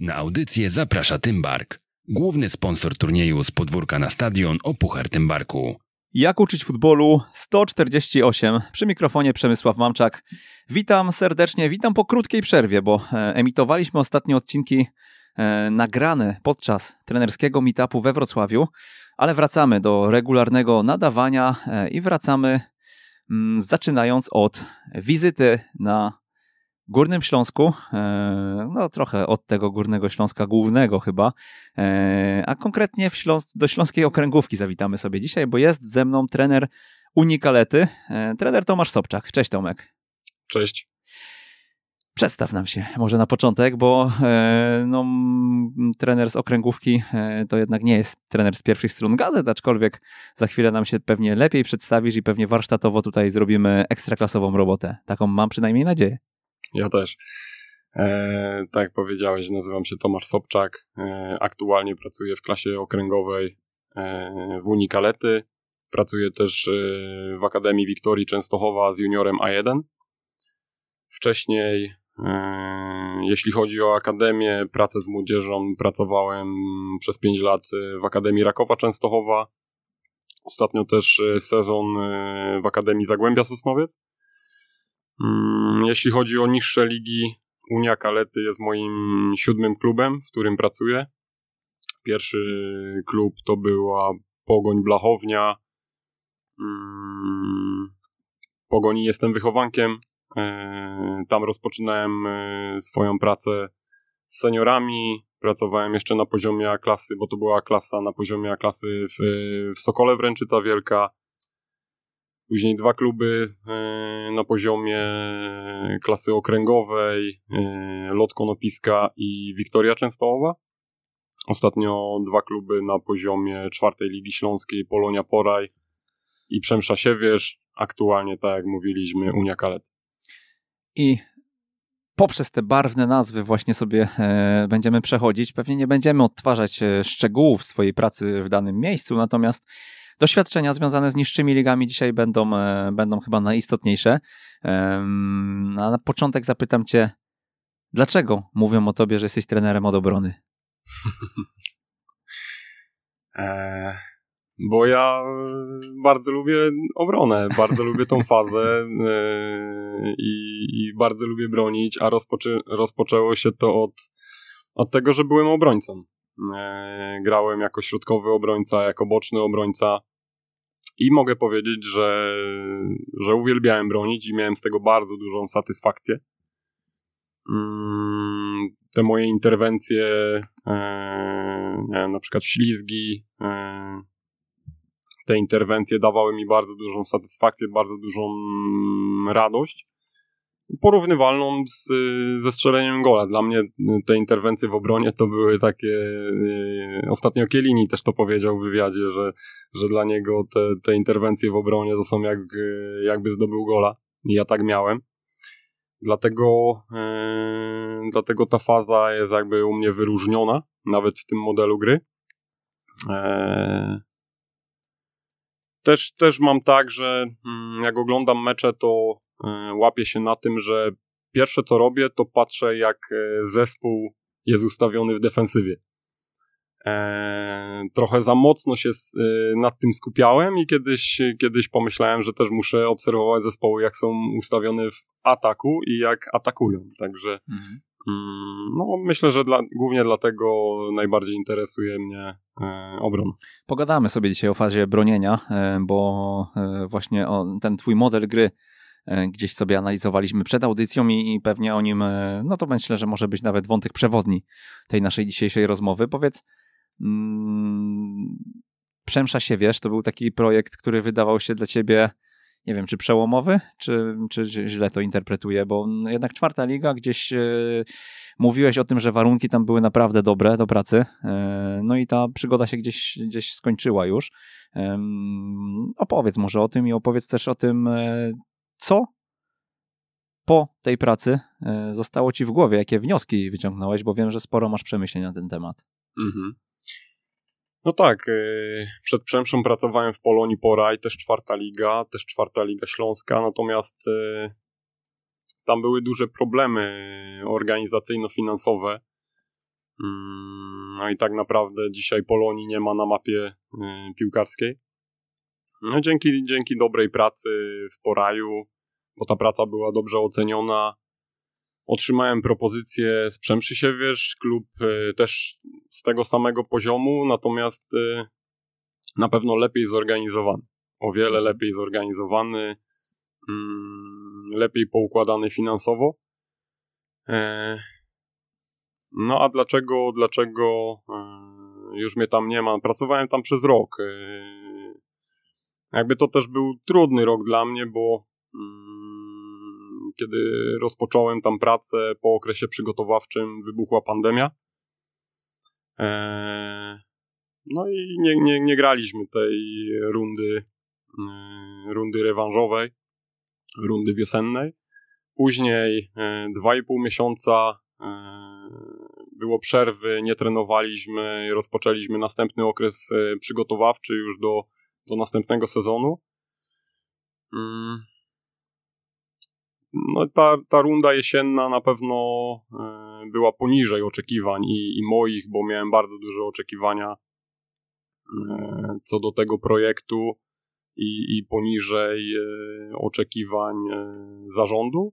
Na audycję zaprasza Tymbark, główny sponsor turnieju z podwórka na stadion o Puchar Tymbarku. Jak uczyć futbolu 148 przy mikrofonie Przemysław Mamczak. Witam serdecznie, witam po krótkiej przerwie, bo e, emitowaliśmy ostatnie odcinki e, nagrane podczas trenerskiego meetupu we Wrocławiu, ale wracamy do regularnego nadawania e, i wracamy mm, zaczynając od wizyty na Górnym Śląsku, e, no trochę od tego Górnego Śląska głównego chyba, e, a konkretnie Śląs do Śląskiej Okręgówki zawitamy sobie dzisiaj, bo jest ze mną trener Unikalety, e, trener Tomasz Sobczak. Cześć Tomek. Cześć. Przedstaw nam się może na początek, bo no, trener z okręgówki to jednak nie jest trener z pierwszych stron gazet, aczkolwiek za chwilę nam się pewnie lepiej przedstawisz i pewnie warsztatowo tutaj zrobimy ekstraklasową robotę. Taką mam przynajmniej nadzieję. Ja też. E, tak jak powiedziałeś, nazywam się Tomasz Sobczak. E, aktualnie pracuję w klasie okręgowej e, w Unikalety. Pracuję też e, w Akademii Wiktorii Częstochowa z juniorem A1. Wcześniej, e, jeśli chodzi o akademię, pracę z młodzieżą, pracowałem przez 5 lat w Akademii Rakowa Częstochowa. Ostatnio też e, sezon w Akademii Zagłębia Sosnowiec. Mm, jeśli chodzi o niższe ligi, Unia Kalety jest moim siódmym klubem, w którym pracuję. Pierwszy klub to była Pogoń Blachownia. Mm, Pogoni jestem wychowankiem. E, tam rozpoczynałem e, swoją pracę z seniorami. Pracowałem jeszcze na poziomie klasy, bo to była klasa na poziomie klasy w, w Sokole Wręczyca Wielka. Później dwa kluby e, na poziomie klasy okręgowej, e, Lot Konopiska i Wiktoria Częstochowa. Ostatnio dwa kluby na poziomie czwartej Ligi Śląskiej, Polonia Poraj i Przemsza Siewierz. Aktualnie, tak jak mówiliśmy, Unia Kalet. I poprzez te barwne nazwy właśnie sobie e, będziemy przechodzić. Pewnie nie będziemy odtwarzać szczegółów swojej pracy w danym miejscu, natomiast doświadczenia związane z niższymi ligami dzisiaj będą, e, będą chyba najistotniejsze. A na początek zapytam Cię, dlaczego mówią o Tobie, że jesteś trenerem od obrony? e, bo ja bardzo lubię obronę, bardzo lubię tą fazę e, i, i, bardzo lubię bronić, a rozpoczę, rozpoczęło się to od, od tego, że byłem obrońcą. E, grałem jako środkowy obrońca, jako boczny obrońca. I mogę powiedzieć, że, że uwielbiałem bronić i miałem z tego bardzo dużą satysfakcję. Mm, te moje interwencje, nie wiem, na przykład ślizgi, e, te interwencje dawały mi bardzo dużą satysfakcję, bardzo dużą radość porównywalną z, ze strzeleniem gola. Dla mnie te interwencje w obronie to były takie. Yy, ostatnio Kielini też to powiedział w wywiadzie, że, że dla niego te, te interwencje w obronie to są jak, jakby zdobył gola. I ja tak miałem. Dlatego, yy, dlatego ta faza jest jakby u mnie wyróżniona, nawet w tym modelu gry. Yy. Też, też mam tak, że mm, jak oglądam mecze, to E, łapię się na tym, że pierwsze co robię, to patrzę jak e, zespół jest ustawiony w defensywie. E, trochę za mocno się nad tym skupiałem i kiedyś, kiedyś pomyślałem, że też muszę obserwować zespoły, jak są ustawione w ataku i jak atakują. Także mhm. Mm, no, myślę, że dla, głównie dlatego najbardziej interesuje mnie e, obron. Pogadamy sobie dzisiaj o fazie bronienia, e, bo e, właśnie o, ten twój model gry E, gdzieś sobie analizowaliśmy przed audycją i, pewnie o nim, e, no to myślę, że może być nawet wątek przewodni tej naszej dzisiejszej rozmowy. Powiedz, mm, Przemsza się wiesz, to był taki projekt, który wydawał się dla ciebie, nie wiem, czy przełomowy, czy, czy źle to interpretuję, bo jednak czwarta liga, gdzieś e, mówiłeś o tym, że warunki tam były naprawdę dobre do pracy, e, no i ta przygoda się gdzieś, gdzieś skończyła już. E, opowiedz może o tym i opowiedz też o tym, e, co po tej pracy e, zostało ci w głowie? Jakie wnioski wyciągnąłeś? Bo wiem, że sporo masz przemyśleń na ten temat. Mhm. No tak, e, przed Przemszą pracowałem w Polonii Poraj, też czwarta liga, też czwarta liga śląska, natomiast e, tam były duże problemy organizacyjno-finansowe. Mm, no i tak naprawdę dzisiaj Polonii nie ma na mapie piłkarskiej. No dzięki, dzięki dobrej pracy w Poraju, bo ta praca była dobrze oceniona, otrzymałem propozycję z Przemszysiewierz, klub y, też z tego samego poziomu, natomiast y, na pewno lepiej zorganizowany. O wiele lepiej zorganizowany, mm, lepiej poukładany finansowo. E, no a dlaczego, dlaczego e, już mnie tam nie ma? Pracowałem tam przez rok. E, jakby to też był trudny rok dla mnie, bo mm, kiedy rozpocząłem tam pracę po okresie przygotowawczym wybuchła pandemia. No i nie, nie, nie graliśmy tej rundy, rundy rewanżowej, rundy wiosennej. Później dwa i pół miesiąca było przerwy, nie trenowaliśmy, rozpoczęliśmy następny okres e, przygotowawczy już do, do następnego sezonu. Mm. No ta, ta runda jesienna na pewno e, była poniżej oczekiwań i, i moich, bo miałem bardzo duże oczekiwania e, co do tego projektu i, i poniżej oczekiwań zarządu.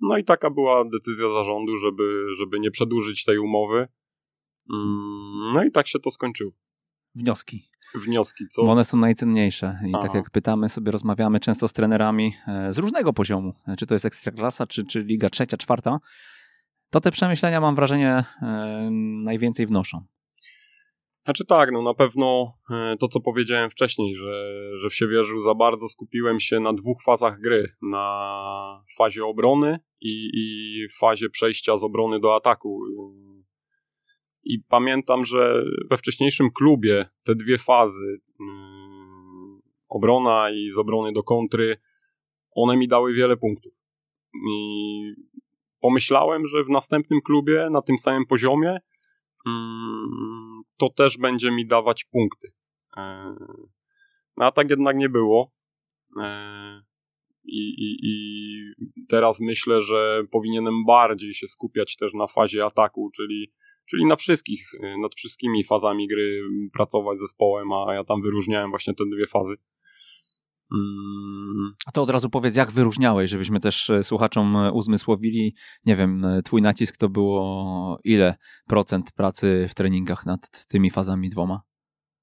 No i taka była decyzja zarządu, żeby, żeby nie przedłużyć tej umowy. Mm, no i tak się to skończyło. Wnioski. Wnioski, co? Bo one są najcenniejsze. I tak Aha. tak jak pytamy sobie, rozmawiamy często z trenerami e, z różnego poziomu, e, czy to jest ekstraklasa, czy, czy liga trzecia, czwarta, to te przemyślenia mam wrażenie e, najwięcej wnoszą. Znaczy tak, no na pewno to, co powiedziałem wcześniej, że, że w Siewierzu za bardzo skupiłem się na dwóch fazach gry. Na fazie obrony i, i fazie przejścia z obrony do ataku. I pamiętam, że we wcześniejszym klubie te dwie fazy, mm, obrona i z obrony do kontry, one mi dały wiele punktów. I pomyślałem, że w następnym klubie, na tym samym poziomie, Mm, to też będzie mi dawać punkty. No, a tak jednak nie było. I, i, I teraz myślę, że powinienem bardziej się skupiać też na fazie ataku, czyli, czyli na wszystkich, nad wszystkimi fazami gry pracować z zespołem, a ja tam wyróżniałem właśnie te dwie fazy. Mm. A to od razu powiedz, jak wyróżniałeś, żebyśmy też e, słuchaczom e, uzmysłowili, nie wiem, e, twój nacisk to było ile procent pracy w treningach nad tymi fazami dwoma?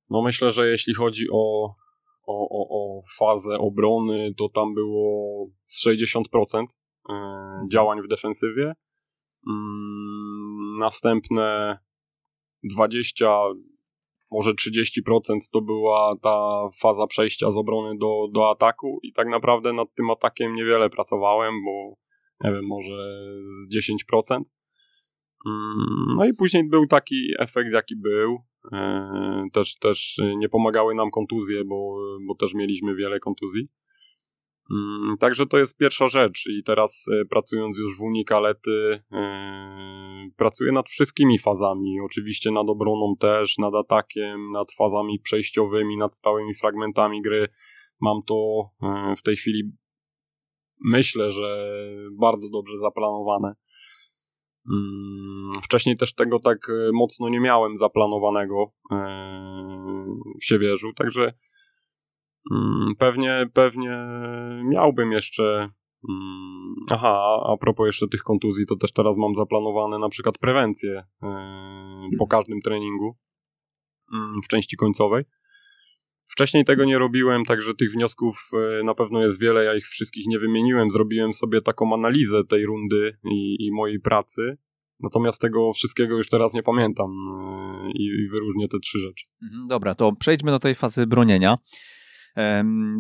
No myślę, że jeśli chodzi o, o, o, o fazę obrony, to tam było z 60% działań w defensywie. Mm, następne 20 może 30% to była ta faza przejścia z obrony do, do ataku i tak naprawdę nad tym atakiem niewiele pracowałem, bo nie wiem, może z 10%. Mm, no i później był taki efekt, jaki był. E, też, też nie pomagały nam kontuzje, bo, bo też mieliśmy wiele kontuzji. Mm, także to jest pierwsza rzecz i teraz e, pracując już w Unikalety e, pracuję nad wszystkimi fazami, oczywiście nad obroną też, nad atakiem, nad fazami przejściowymi, nad stałymi fragmentami gry. Mam to e, w tej chwili myślę, że bardzo dobrze zaplanowane. Mm, wcześniej też tego tak mocno nie miałem zaplanowanego w Siewierzu, także pewnie, pewnie miałbym jeszcze. Mm, aha, a propos jeszcze tych kontuzji, to też teraz mam zaplanowane na przykład prewencję e, po każdym treningu mm, w części końcowej. Wcześniej tego nie robiłem, także tych wniosków e, na pewno jest wiele. Ja ich wszystkich nie wymieniłem. Zrobiłem sobie taką analizę tej rundy i, i mojej pracy. Natomiast tego wszystkiego już teraz nie pamiętam e, i, i wyróżnię te trzy rzeczy. Mhm, dobra, to przejdźmy do tej fazy bronienia.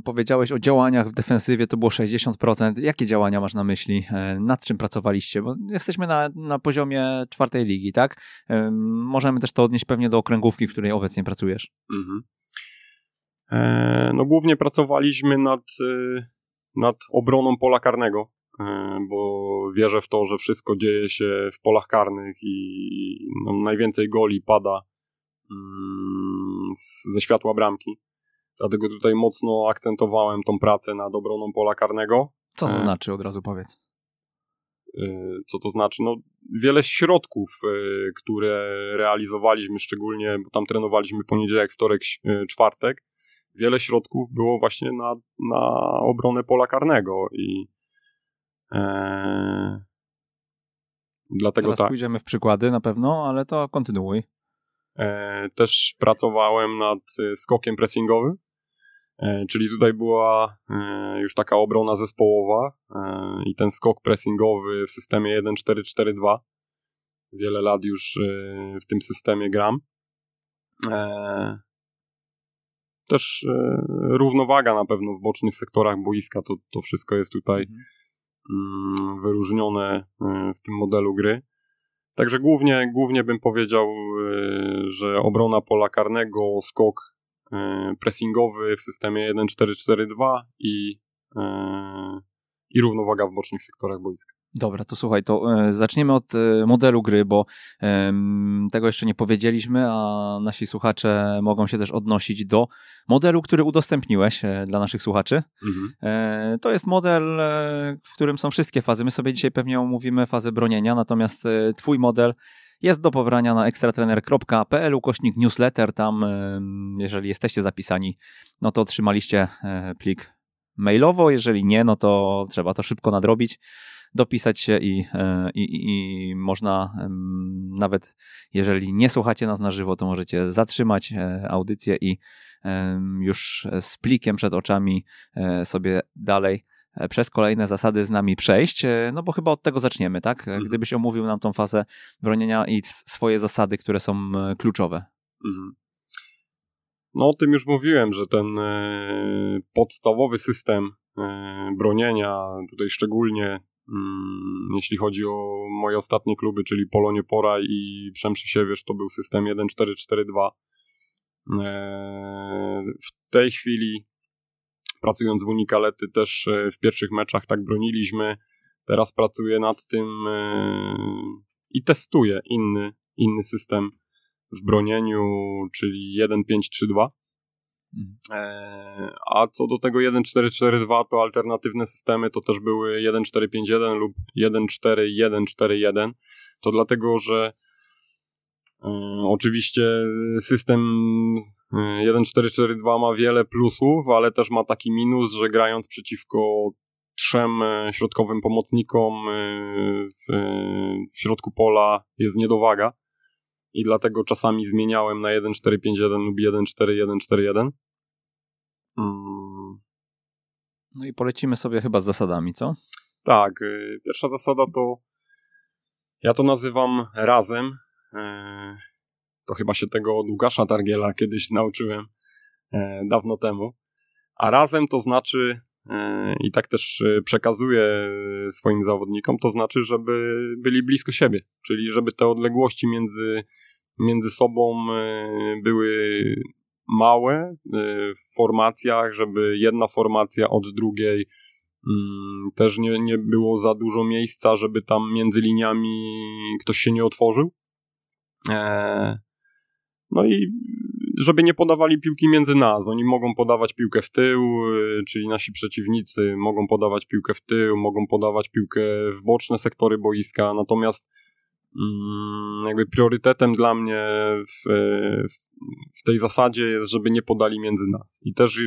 Powiedziałeś o działaniach w defensywie, to było 60%. Jakie działania masz na myśli? E, nad czym pracowaliście? Bo jesteśmy na, na poziomie czwartej ligi, tak? Możemy też to odnieść pewnie do okręgówki, w której obecnie pracujesz. Mhm. E, no głównie pracowaliśmy nad, e, nad obroną pola karnego, e, bo wierzę w to, że wszystko dzieje się w polach karnych i no, najwięcej goli pada mm, ze światła bramki. Dlatego tutaj mocno akcentowałem tą pracę nad obroną pola karnego. Co to e, znaczy, od razu powiedz? Co to znaczy? No, wiele środków, które realizowaliśmy, szczególnie, bo tam trenowaliśmy poniedziałek, wtorek, czwartek, wiele środków było właśnie na, na obronę pola karnego i e, dlatego Zaraz tak. pójdziemy w przykłady na pewno, ale to kontynuuj. E, też pracowałem nad e, skokiem pressingowym, e, czyli tutaj była e, już taka obrona zespołowa e, i ten skok pressingowy w systemie 1-4-4-2. Wiele lat już w tym systemie gram też e, równowaga na pewno w bocznych sektorach boiska, to, to wszystko jest tutaj mhm. mm, wyróżnione e, w tym modelu gry. Także głównie, głównie bym powiedział, e, że obrona pola karnego, skok e, pressingowy w systemie 1-4-4-2 i, e, i równowaga w bocznych sektorach boiska. Dobra, to słuchaj, to e, zaczniemy od e, modelu gry, bo e, tego jeszcze nie powiedzieliśmy, a nasi słuchacze mogą się też odnosić do modelu, który udostępniłeś e, dla naszych słuchaczy. Mhm. E, to jest model, e, w którym są wszystkie fazy. My sobie dzisiaj pewnie omówimy fazę bronienia, natomiast twój model jest do pobrania na ekstratrener.pl ukośnik newsletter. Tam, jeżeli jesteście zapisani, no to otrzymaliście plik mailowo. Jeżeli nie, no to trzeba to szybko nadrobić dopisać się i, e, i, i, można nawet jeżeli nie słuchacie nas na żywo, to możecie zatrzymać e, audycję i już z plikiem przed oczami e, sobie dalej przez kolejne zasady z nami przejść, no bo chyba od tego zaczniemy, tak? Mhm. Gdybyś omówił nam tą fazę bronienia i swoje zasady, które są kluczowe. Mhm. No o tym już mówiłem, że ten podstawowy system bronienia, tutaj szczególnie Mm, jeśli chodzi o moje ostatnie kluby, czyli Polonie Pora i Przemrzysiewierz, to był system 1-4-4-2. E, w tej chwili, pracując w Unikalety, też e, w pierwszych meczach tak broniliśmy. Teraz pracuję nad tym e, i testuję inny, inny system w bronieniu, czyli 1-5-3-2. Mhm. E, a co do tego 1.4.4.2, to alternatywne systemy to też były 1.4.5.1 lub 1.4.1.4.1. To dlatego, że oczywiście system 1.4.4.2 e, ma wiele plusów, ale też ma taki minus, że grając przeciwko trzem środkowym pomocnikom w, w środku pola jest niedowaga i dlatego czasami zmieniałem na 1.4.5.1 lub 1.4.1.4.1. Mm. No i polecimy sobie chyba z zasadami, co? Tak, pierwsza zasada to ja to nazywam razem. Y, to chyba się tego od Łukasza Targiela kiedyś nauczyłem y, dawno temu. A razem to znaczy i tak też przekazuję swoim zawodnikom, to znaczy, żeby byli blisko siebie, czyli żeby te odległości między, między sobą były małe w formacjach, żeby jedna formacja od drugiej mm, też nie, nie było za dużo miejsca, żeby tam między liniami ktoś się nie otworzył. E, no i żeby nie podawali piłki między nas. Oni mogą podawać piłkę w tył, y, czyli nasi przeciwnicy mogą podawać piłkę w tył, mogą podawać piłkę w boczne sektory boiska, natomiast mm, jakby priorytetem dla mnie w, w tej zasadzie jest, żeby nie podali między nas. I też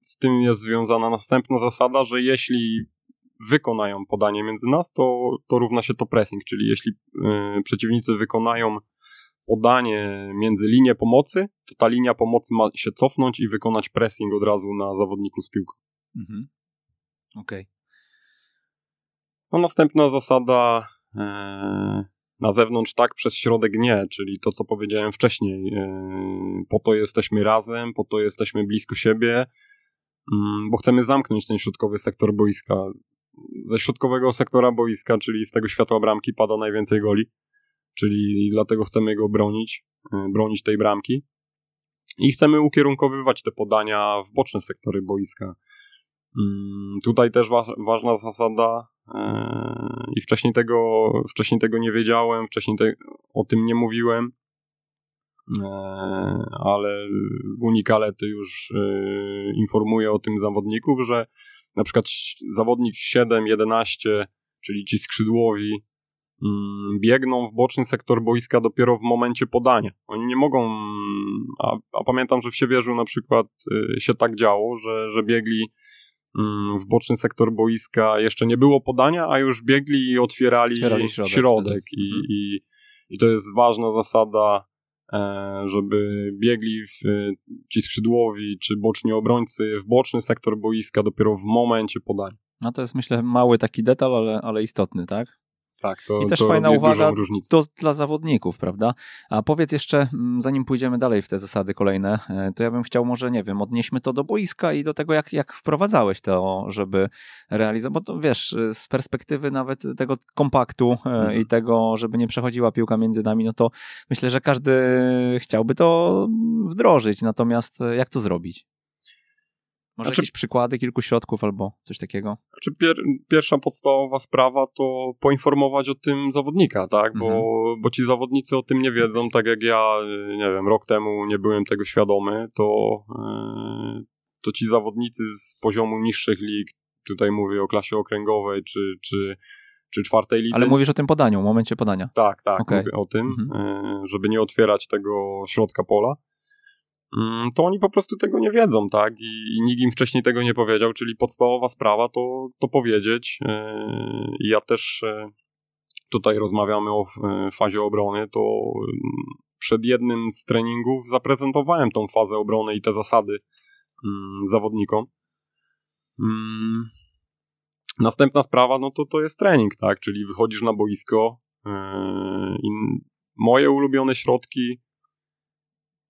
z tym jest związana następna zasada, że jeśli wykonają podanie między nas, to, to równa się to pressing, czyli jeśli y, przeciwnicy wykonają podanie między linię pomocy, to ta linia pomocy ma się cofnąć i wykonać pressing od razu na zawodniku z piłką. Mhm. Okej. Okay. No następna zasada e, na zewnątrz tak, przez środek nie, czyli to, co powiedziałem wcześniej. E, po to jesteśmy razem, po to jesteśmy blisko siebie, mm, bo chcemy zamknąć ten środkowy sektor boiska. Ze środkowego sektora boiska, czyli z tego światła bramki, pada najwięcej goli czyli dlatego chcemy go bronić, e, bronić tej bramki. I chcemy ukierunkowywać te podania w boczne sektory boiska. Mm, tutaj też wa ważna zasada e, i wcześniej tego, wcześniej tego nie wiedziałem, wcześniej o tym nie mówiłem, e, ale w Unikalety już informuję o tym zawodników, że na przykład zawodnik 7, 11 czyli ci skrzydłowi, biegną w boczny sektor boiska dopiero w momencie podania. Oni nie mogą, a, a pamiętam, że w Siewierzu na przykład y, się tak działo, że, że biegli mm, w boczny sektor boiska, jeszcze nie było podania, a już biegli i otwierali, Otwierali środek środek. I, Mhm. i, I to jest ważna zasada, e, żeby biegli w, ci skrzydłowi czy boczni obrońcy w boczny sektor boiska dopiero w momencie podania. No to jest myślę mały taki detal, ale, ale istotny, tak? Tak, to, I też to fajna uwaga. To dla zawodników, prawda? A powiedz jeszcze, mm, zanim pójdziemy dalej w te zasady kolejne, e, to ja bym chciał może, nie wiem, odnieśmy to do boiska i do tego, jak, jak wprowadzałeś to, żeby realizować, bo to wiesz, e, z perspektywy nawet tego kompaktu e, Mhm. i tego, żeby nie przechodziła piłka między nami, no to myślę, że każdy chciałby to wdrożyć, natomiast jak to zrobić? Może Znaczy- jakieś przykłady kilku środków albo coś takiego? Znaczy pier, pierwsza podstawowa sprawa to poinformować o tym zawodnika, tak? Bo, Mhm. bo ci zawodnicy o tym nie wiedzą, tak jak ja, y, nie wiem, rok temu nie byłem tego świadomy, to, y, to ci zawodnicy z poziomu niższych lig, tutaj mówię o klasie okręgowej czy, czy, czy czwartej lidze. Ale mówisz o tym podaniu, momencie podania. Tak, tak, mówię o tym, Mhm. y, żeby nie otwierać tego środka pola. Mm, To oni po prostu tego nie wiedzą, tak? I, nikt im wcześniej tego nie powiedział, czyli podstawowa sprawa to, to powiedzieć. I ja też y, tutaj rozmawiamy o y, fazie obrony, to y, przed jednym z treningów zaprezentowałem tą fazę obrony i te zasady mm, zawodnikom. Mm, Następna sprawa, no to to jest trening, tak? Czyli wychodzisz na boisko moje ulubione środki,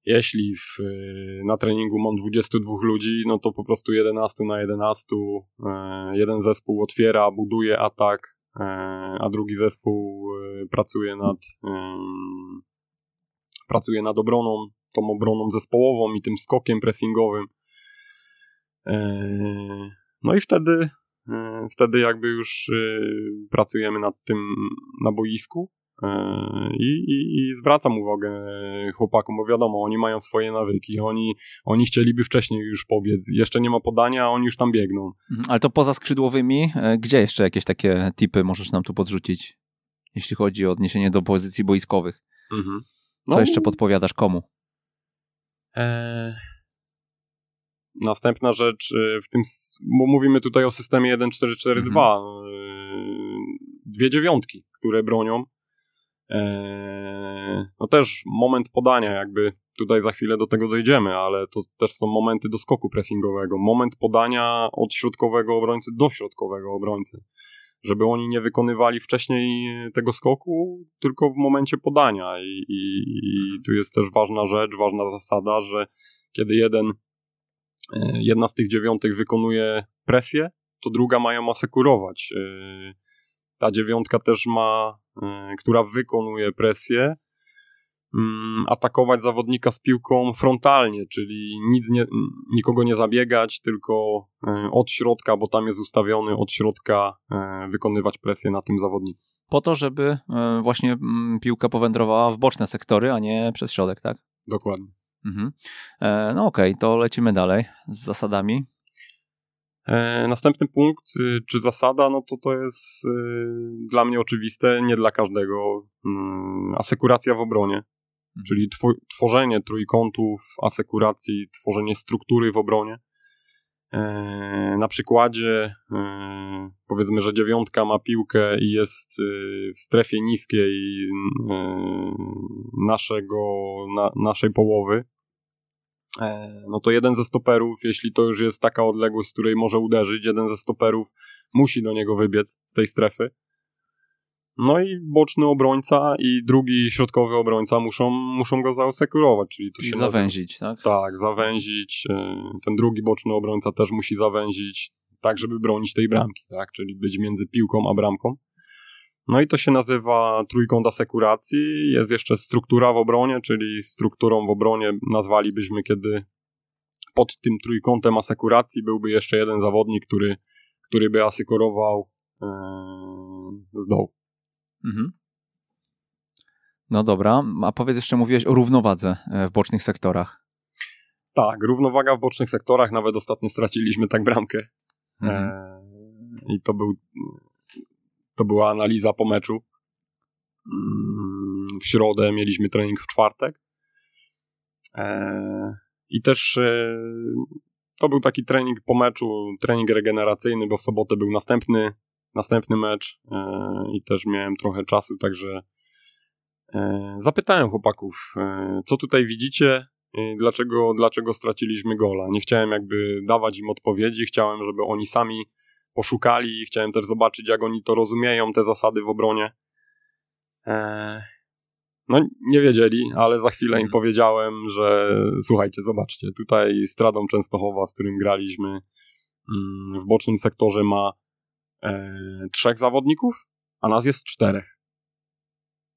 jeśli w, yy, na treningu mam 22 ludzi, no to po prostu 11 na 11, yy, jeden zespół otwiera, buduje atak, yy, a drugi zespół yy, pracuje nad pracuje nad obroną, tą obroną zespołową i tym skokiem pressingowym. No i wtedy Wtedy jakby już yy, pracujemy nad tym na boisku i, i, i zwracam uwagę chłopakom, bo wiadomo, oni mają swoje nawyki, oni, oni chcieliby wcześniej już pobiec, jeszcze nie ma podania, a oni już tam biegną. Mhm, Ale to poza skrzydłowymi, e, gdzie jeszcze jakieś takie tipy możesz nam tu podrzucić, jeśli chodzi o odniesienie do pozycji boiskowych? Mhm. Co jeszcze podpowiadasz komu? E, Następna rzecz w tym, bo mówimy tutaj o systemie 1-4-4-2. y, Dwie dziewiątki, które bronią. E, No też moment podania, jakby tutaj za chwilę do tego dojdziemy, ale to też są momenty do skoku pressingowego. Moment podania od środkowego obrońcy do środkowego obrońcy. Żeby oni nie wykonywali wcześniej tego skoku, tylko w momencie podania. I, i, i tu jest też ważna rzecz, ważna zasada, że kiedy jeden, e, jedna z tych dziewiątek wykonuje presję, to druga ma ją asekurować. E, Ta dziewiątka też ma, która wykonuje presję, mm, atakować zawodnika z piłką frontalnie, czyli nic nie, nikogo nie zabiegać, tylko e, od środka, bo tam jest ustawiony od środka e, wykonywać presję na tym zawodniku. Po to, żeby e, właśnie mm, piłka powędrowała w boczne sektory, a nie przez środek, tak? Dokładnie. Mhm. E, No okej, to lecimy dalej z zasadami. E, Następny punkt, y, czy zasada, no to to jest y, dla mnie oczywiste, nie dla każdego. Mm, Asekuracja w obronie, czyli tw- tworzenie trójkątów, asekuracji, tworzenie struktury w obronie. E, Na przykładzie e, powiedzmy, że dziewiątka ma piłkę i jest y, w strefie niskiej naszego, na, naszej połowy, no to jeden ze stoperów, jeśli to już jest taka odległość, z której może uderzyć, jeden ze stoperów musi do niego wybiec z tej strefy. No i boczny obrońca i drugi środkowy obrońca muszą, muszą go zaosekurować, czyli to I się zawęzić, tak? Nazywa, tak, zawęzić. e, Ten drugi boczny obrońca też musi zawęzić, tak żeby bronić tej bramki, tak, czyli być między piłką a bramką. No i to się nazywa trójkąt asekuracji. Jest jeszcze struktura w obronie, czyli strukturą w obronie nazwalibyśmy, kiedy pod tym trójkątem asekuracji byłby jeszcze jeden zawodnik, który, który by asekurował e, z dołu. Mhm. No dobra, a powiedz jeszcze, mówiłeś o równowadze e, w bocznych sektorach. Tak, równowaga w bocznych sektorach, nawet ostatnio straciliśmy tak bramkę. Mhm. E, I to był To była analiza po meczu. Mm, w środę mieliśmy trening w czwartek. E, I też e, to był taki trening po meczu, trening regeneracyjny, bo w sobotę był następny, następny mecz i też miałem trochę czasu, także zapytałem chłopaków, co tutaj widzicie, dlaczego, dlaczego straciliśmy gola. Nie chciałem jakby dawać im odpowiedzi, chciałem, żeby oni sami poszukali, chciałem też zobaczyć, jak oni to rozumieją, te zasady w obronie. Eee, no, nie wiedzieli, ale za chwilę im mhm. powiedziałem, że słuchajcie, zobaczcie, tutaj Stradą Częstochowa, z którym graliśmy mm, w bocznym sektorze ma e, trzech zawodników, a nas jest czterech.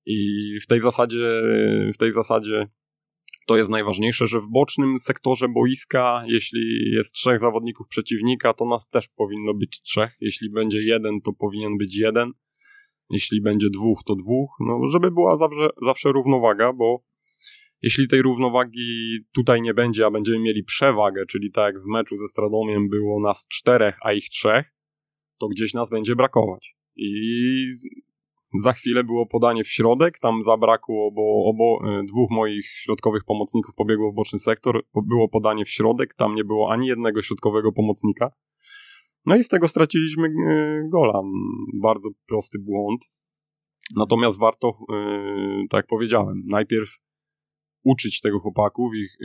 I w tej zasadzie, w tej zasadzie to jest najważniejsze, że w bocznym sektorze boiska, jeśli jest trzech zawodników przeciwnika, to nas też powinno być trzech. Jeśli będzie jeden, to powinien być jeden. Jeśli będzie dwóch, to dwóch. No, żeby była zawsze, zawsze równowaga, bo jeśli tej równowagi tutaj nie będzie, a będziemy mieli przewagę, czyli tak jak w meczu ze Stradomiem było nas czterech, a ich trzech, to gdzieś nas będzie brakować. I za chwilę było podanie w środek, tam zabrakło, bo obo, e, dwóch moich środkowych pomocników pobiegło w boczny sektor, było podanie w środek, tam nie było ani jednego środkowego pomocnika. No i z tego straciliśmy e, gola. Bardzo prosty błąd. Natomiast warto, e, tak jak powiedziałem, najpierw uczyć tego chłopaków, ich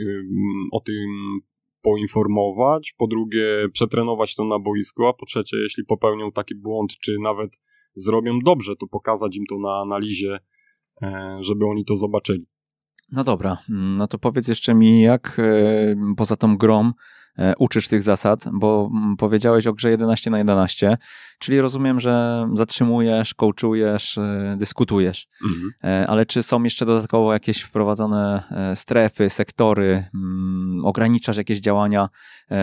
o tym poinformować, po drugie przetrenować to na boisku, a po trzecie, jeśli popełnią taki błąd, czy nawet zrobią dobrze, to pokazać im to na analizie, e, żeby oni to zobaczyli. No dobra, no to powiedz jeszcze mi, jak e, poza tą grą e, uczysz tych zasad, bo mm, powiedziałeś o grze 11 na 11, czyli rozumiem, że zatrzymujesz, coachujesz, dyskutujesz, mhm. ale czy są jeszcze dodatkowo jakieś wprowadzone strefy, sektory, mm, ograniczasz jakieś działania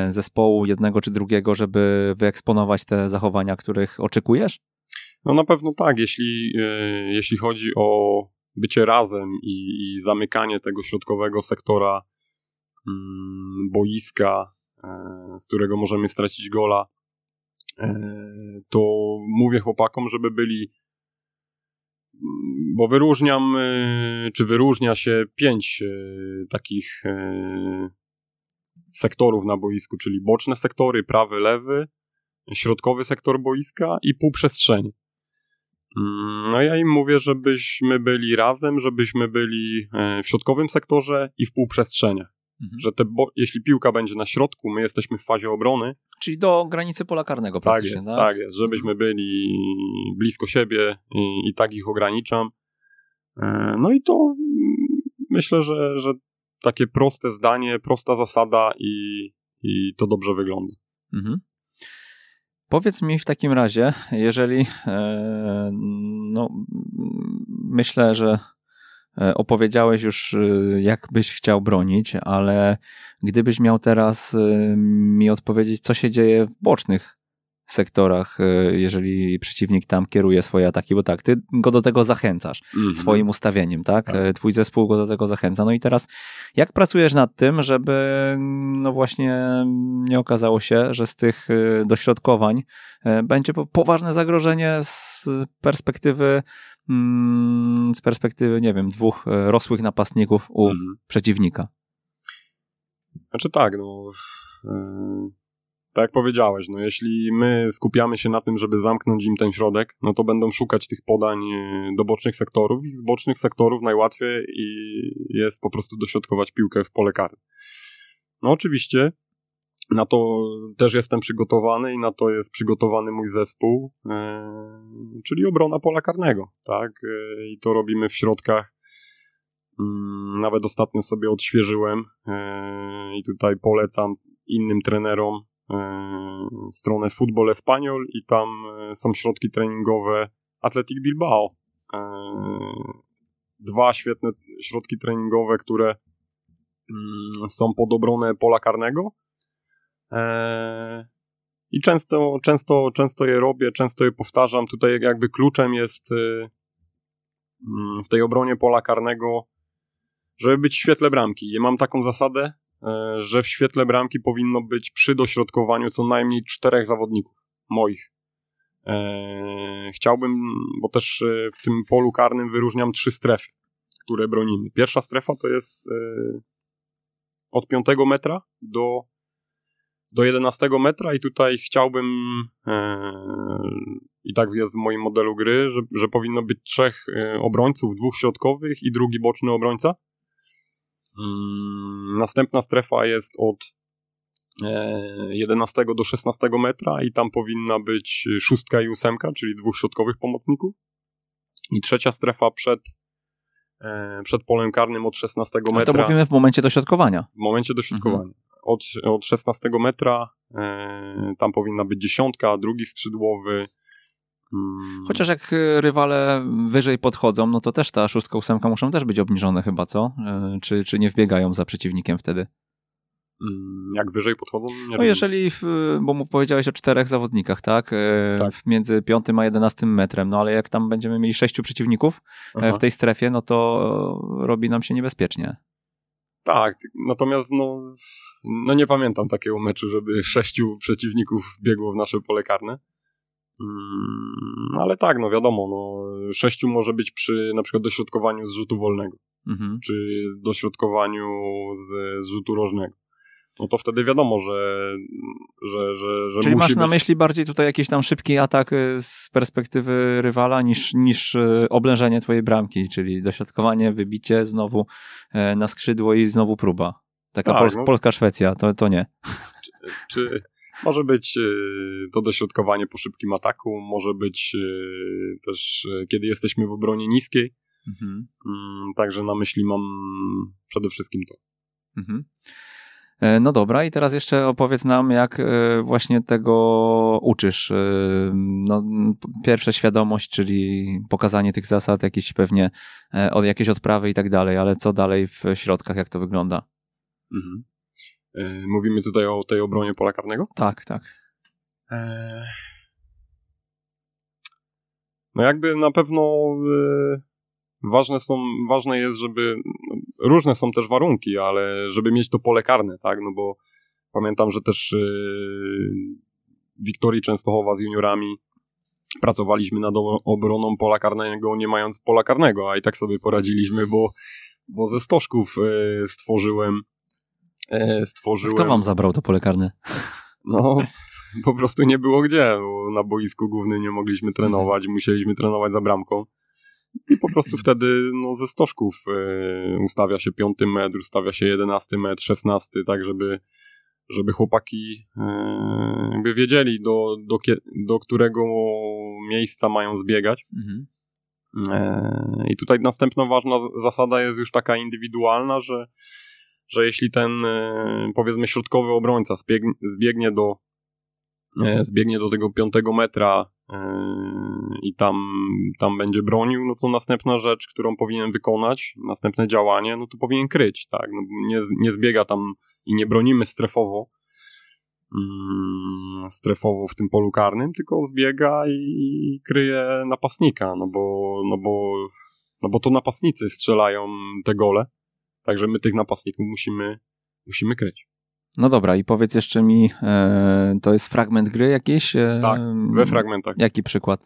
zespołu jednego czy drugiego, żeby wyeksponować te zachowania, których oczekujesz? No na pewno tak, jeśli, e, jeśli chodzi o bycie razem i, i zamykanie tego środkowego sektora mm, boiska, e, z którego możemy stracić gola, e, to mówię chłopakom, żeby byli bo wyróżniam, czy wyróżnia się pięć takich sektorów na boisku, czyli boczne sektory, prawy, lewy, środkowy sektor boiska i półprzestrzeń. Mm, no ja im mówię, żebyśmy byli razem, żebyśmy byli e, w środkowym sektorze i w półprzestrzeniach. Mhm. Że te, bo, jeśli piłka będzie na środku, my jesteśmy w fazie obrony. Czyli do granicy pola karnego tak jest, tak? tak jest, żebyśmy byli blisko siebie i, i tak ich ograniczam. E, no i to myślę, że, że takie proste zdanie, prosta zasada i, i to dobrze wygląda. Mhm. Powiedz mi w takim razie, jeżeli e, no, myślę, że e, opowiedziałeś już, e, jak byś chciał bronić, ale gdybyś miał teraz mi odpowiedzieć, co się dzieje w bocznych sektorach, e, jeżeli przeciwnik tam kieruje swoje ataki, bo tak, ty go do tego zachęcasz mm -hmm. swoim ustawieniem, tak? tak? E, twój zespół go do tego zachęca. No i teraz, jak pracujesz nad tym, żeby no właśnie nie okazało się, że z tych e, dośrodkowań będzie poważne zagrożenie z perspektywy mm, z perspektywy, nie wiem, dwóch rosłych napastników u mm -hmm. przeciwnika? Znaczy tak, no tak jak powiedziałeś, no jeśli my skupiamy się na tym, żeby zamknąć im ten środek, no to będą szukać tych podań e, do bocznych sektorów i z bocznych sektorów najłatwiej jest po prostu dośrodkować piłkę w pole karne. No oczywiście na to też jestem przygotowany i na to jest przygotowany mój zespół, e, czyli obrona pola karnego, tak? E, I to robimy w środkach. Mm, nawet ostatnio sobie odświeżyłem i tutaj polecam innym trenerom stronę Football Espanyol i tam e, są środki treningowe Athletic Bilbao. E, dwa świetne środki treningowe, które mm, są pod obronę pola karnego. I często, często, często je robię, często je powtarzam. Tutaj jakby kluczem jest mm, w tej obronie pola karnego, żeby być w świetle bramki. Ja mam taką zasadę, E, że w świetle bramki powinno być przy dośrodkowaniu co najmniej czterech zawodników moich. E, chciałbym, bo też e, w tym polu karnym wyróżniam trzy strefy, które bronimy. Pierwsza strefa to jest e, od 5 metra do, do 11 metra i tutaj chciałbym i tak jest w moim modelu gry, że, że powinno być trzech obrońców, dwóch środkowych i drugi boczny obrońca. Mm, następna strefa jest od 11 do 16 metra i tam powinna być szóstka i ósemka, czyli dwóch środkowych pomocników. I trzecia strefa przed, e, przed polem karnym od 16 metra. A to mówimy w momencie dośrodkowania. W momencie dośrodkowania. Mhm. Od, od 16 metra e, tam powinna być dziesiątka, drugi skrzydłowy. Hmm. Chociaż jak rywale wyżej podchodzą, no to też ta szóstka, ósemka muszą też być obniżone chyba, co? E, czy, czy nie wbiegają za przeciwnikiem wtedy? Mm, jak wyżej podchodzą? Nie no jeżeli, bo mu powiedziałeś o czterech zawodnikach, tak? E, tak? Między piątym a jedenastym metrem, no ale jak tam będziemy mieli sześciu przeciwników Aha. w tej strefie, no to robi nam się niebezpiecznie. Tak, natomiast no, no nie pamiętam takiego meczu, żeby sześciu przeciwników biegło w nasze pole karne. Mm, ale tak, no wiadomo, no, sześciu może być przy na przykład dośrodkowaniu z rzutu wolnego, mhm. czy dośrodkowaniu z, z rzutu rożnego no to wtedy wiadomo, że, że, że, że Czyli masz na myśli bardziej tutaj jakiś tam szybki atak y, z perspektywy rywala niż, niż y, oblężenie twojej bramki, czyli dośrodkowanie, wybicie, znowu e, na skrzydło i znowu próba. Taka tak, Pols no. Polska-Szwecja, to, to nie. Czy, czy, może być y, to dośrodkowanie po szybkim ataku, może być też kiedy jesteśmy w obronie niskiej. Mhm. Mm, także na myśli mam przede wszystkim to. Mhm. E, no dobra, i teraz jeszcze opowiedz nam, jak e, właśnie tego uczysz. E, no, pierwsza świadomość, czyli pokazanie tych zasad, jakieś pewnie od jakieś odprawy i tak dalej, ale co dalej w środkach, jak to wygląda? Mhm. Mówimy tutaj o tej obronie pola karnego? Tak, tak. No jakby na pewno ważne są, ważne jest, żeby, różne są też warunki, ale żeby mieć to pole karne, tak, no bo pamiętam, że też Wiktorii Częstochowa z juniorami pracowaliśmy nad obroną pola karnego, nie mając pola karnego, a i tak sobie poradziliśmy, bo, bo ze stożków stworzyłem stworzyłem... Kto wam zabrał to pole karne? No, po prostu nie było gdzie, bo na boisku głównym nie mogliśmy trenować, musieliśmy trenować za bramką. I po prostu wtedy no, ze stożków y, ustawia się piąty metr, ustawia się jedenasty metr, szesnasty, tak żeby, żeby chłopaki y, jakby wiedzieli do, do, do którego miejsca mają zbiegać. Mhm. E, I tutaj następna ważna zasada jest już taka indywidualna, że, że jeśli ten powiedzmy środkowy obrońca zbiegnie, zbiegnie do zbiegnie do tego piątego metra Yy, i tam, tam będzie bronił, no to następna rzecz, którą powinien wykonać, następne działanie, no to powinien kryć, tak, no nie, nie zbiega tam i nie bronimy strefowo, mm, strefowo w tym polu karnym, tylko zbiega i kryje napastnika, no bo, no bo, no bo to napastnicy strzelają te gole, także my tych napastników musimy, musimy kryć. No dobra, i powiedz jeszcze mi, e, to jest fragment gry jakiś? E, tak, we fragmentach. Jaki przykład?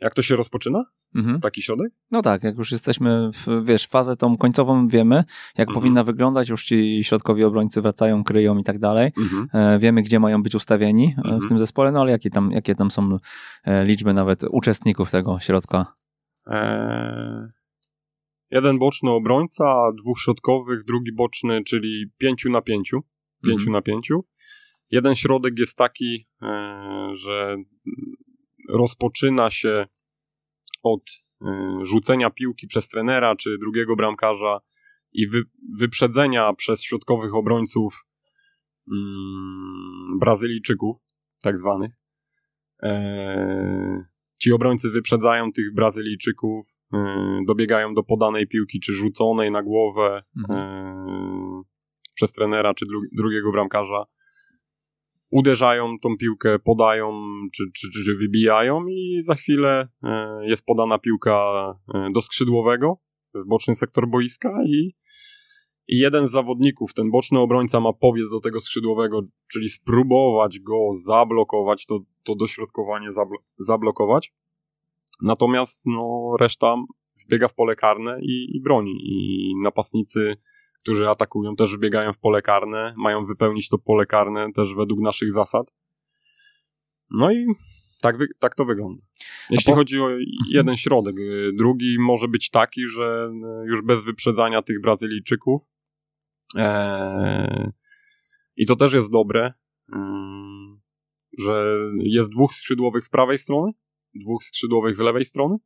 Jak to się rozpoczyna? Mhm. Taki środek? No tak, jak już jesteśmy, w, wiesz, fazę tą końcową wiemy, jak mhm. powinna wyglądać, już ci środkowi obrońcy wracają, kryją i tak dalej. Mhm. E, wiemy, gdzie mają być ustawieni e, w mhm. tym zespole, no ale jakie tam, jakie tam są e, liczby nawet uczestników tego środka? E, jeden boczny obrońca, dwóch środkowych, drugi boczny, czyli pięciu na pięciu. Pięciu mhm. na pięciu. Jeden środek jest taki, e, że rozpoczyna się od e, rzucenia piłki przez trenera czy drugiego bramkarza i wy, wyprzedzenia przez środkowych obrońców mm, Brazylijczyków, tak zwanych. E, ci obrońcy wyprzedzają tych Brazylijczyków, dobiegają do podanej piłki, czy rzuconej na głowę mhm. Y, przez trenera, czy dru drugiego bramkarza. Uderzają tą piłkę, podają, czy, czy, czy, czy wybijają, i za chwilę y, jest podana piłka do skrzydłowego w boczny sektor boiska i, i jeden z zawodników, ten boczny obrońca ma powiedz do tego skrzydłowego, czyli spróbować go zablokować, to, to dośrodkowanie zablo zablokować. Natomiast no, reszta wbiega w pole karne i, i broni. I napastnicy, którzy atakują, też wbiegają w pole karne, mają wypełnić to pole karne też według naszych zasad. No i tak, tak to wygląda. Jeśli po... chodzi o jeden środek, drugi może być taki, że już bez wyprzedzania tych Brazylijczyków Eee, I to też jest dobre, mm, że jest dwóch skrzydłowych z prawej strony, dwóch skrzydłowych z lewej strony.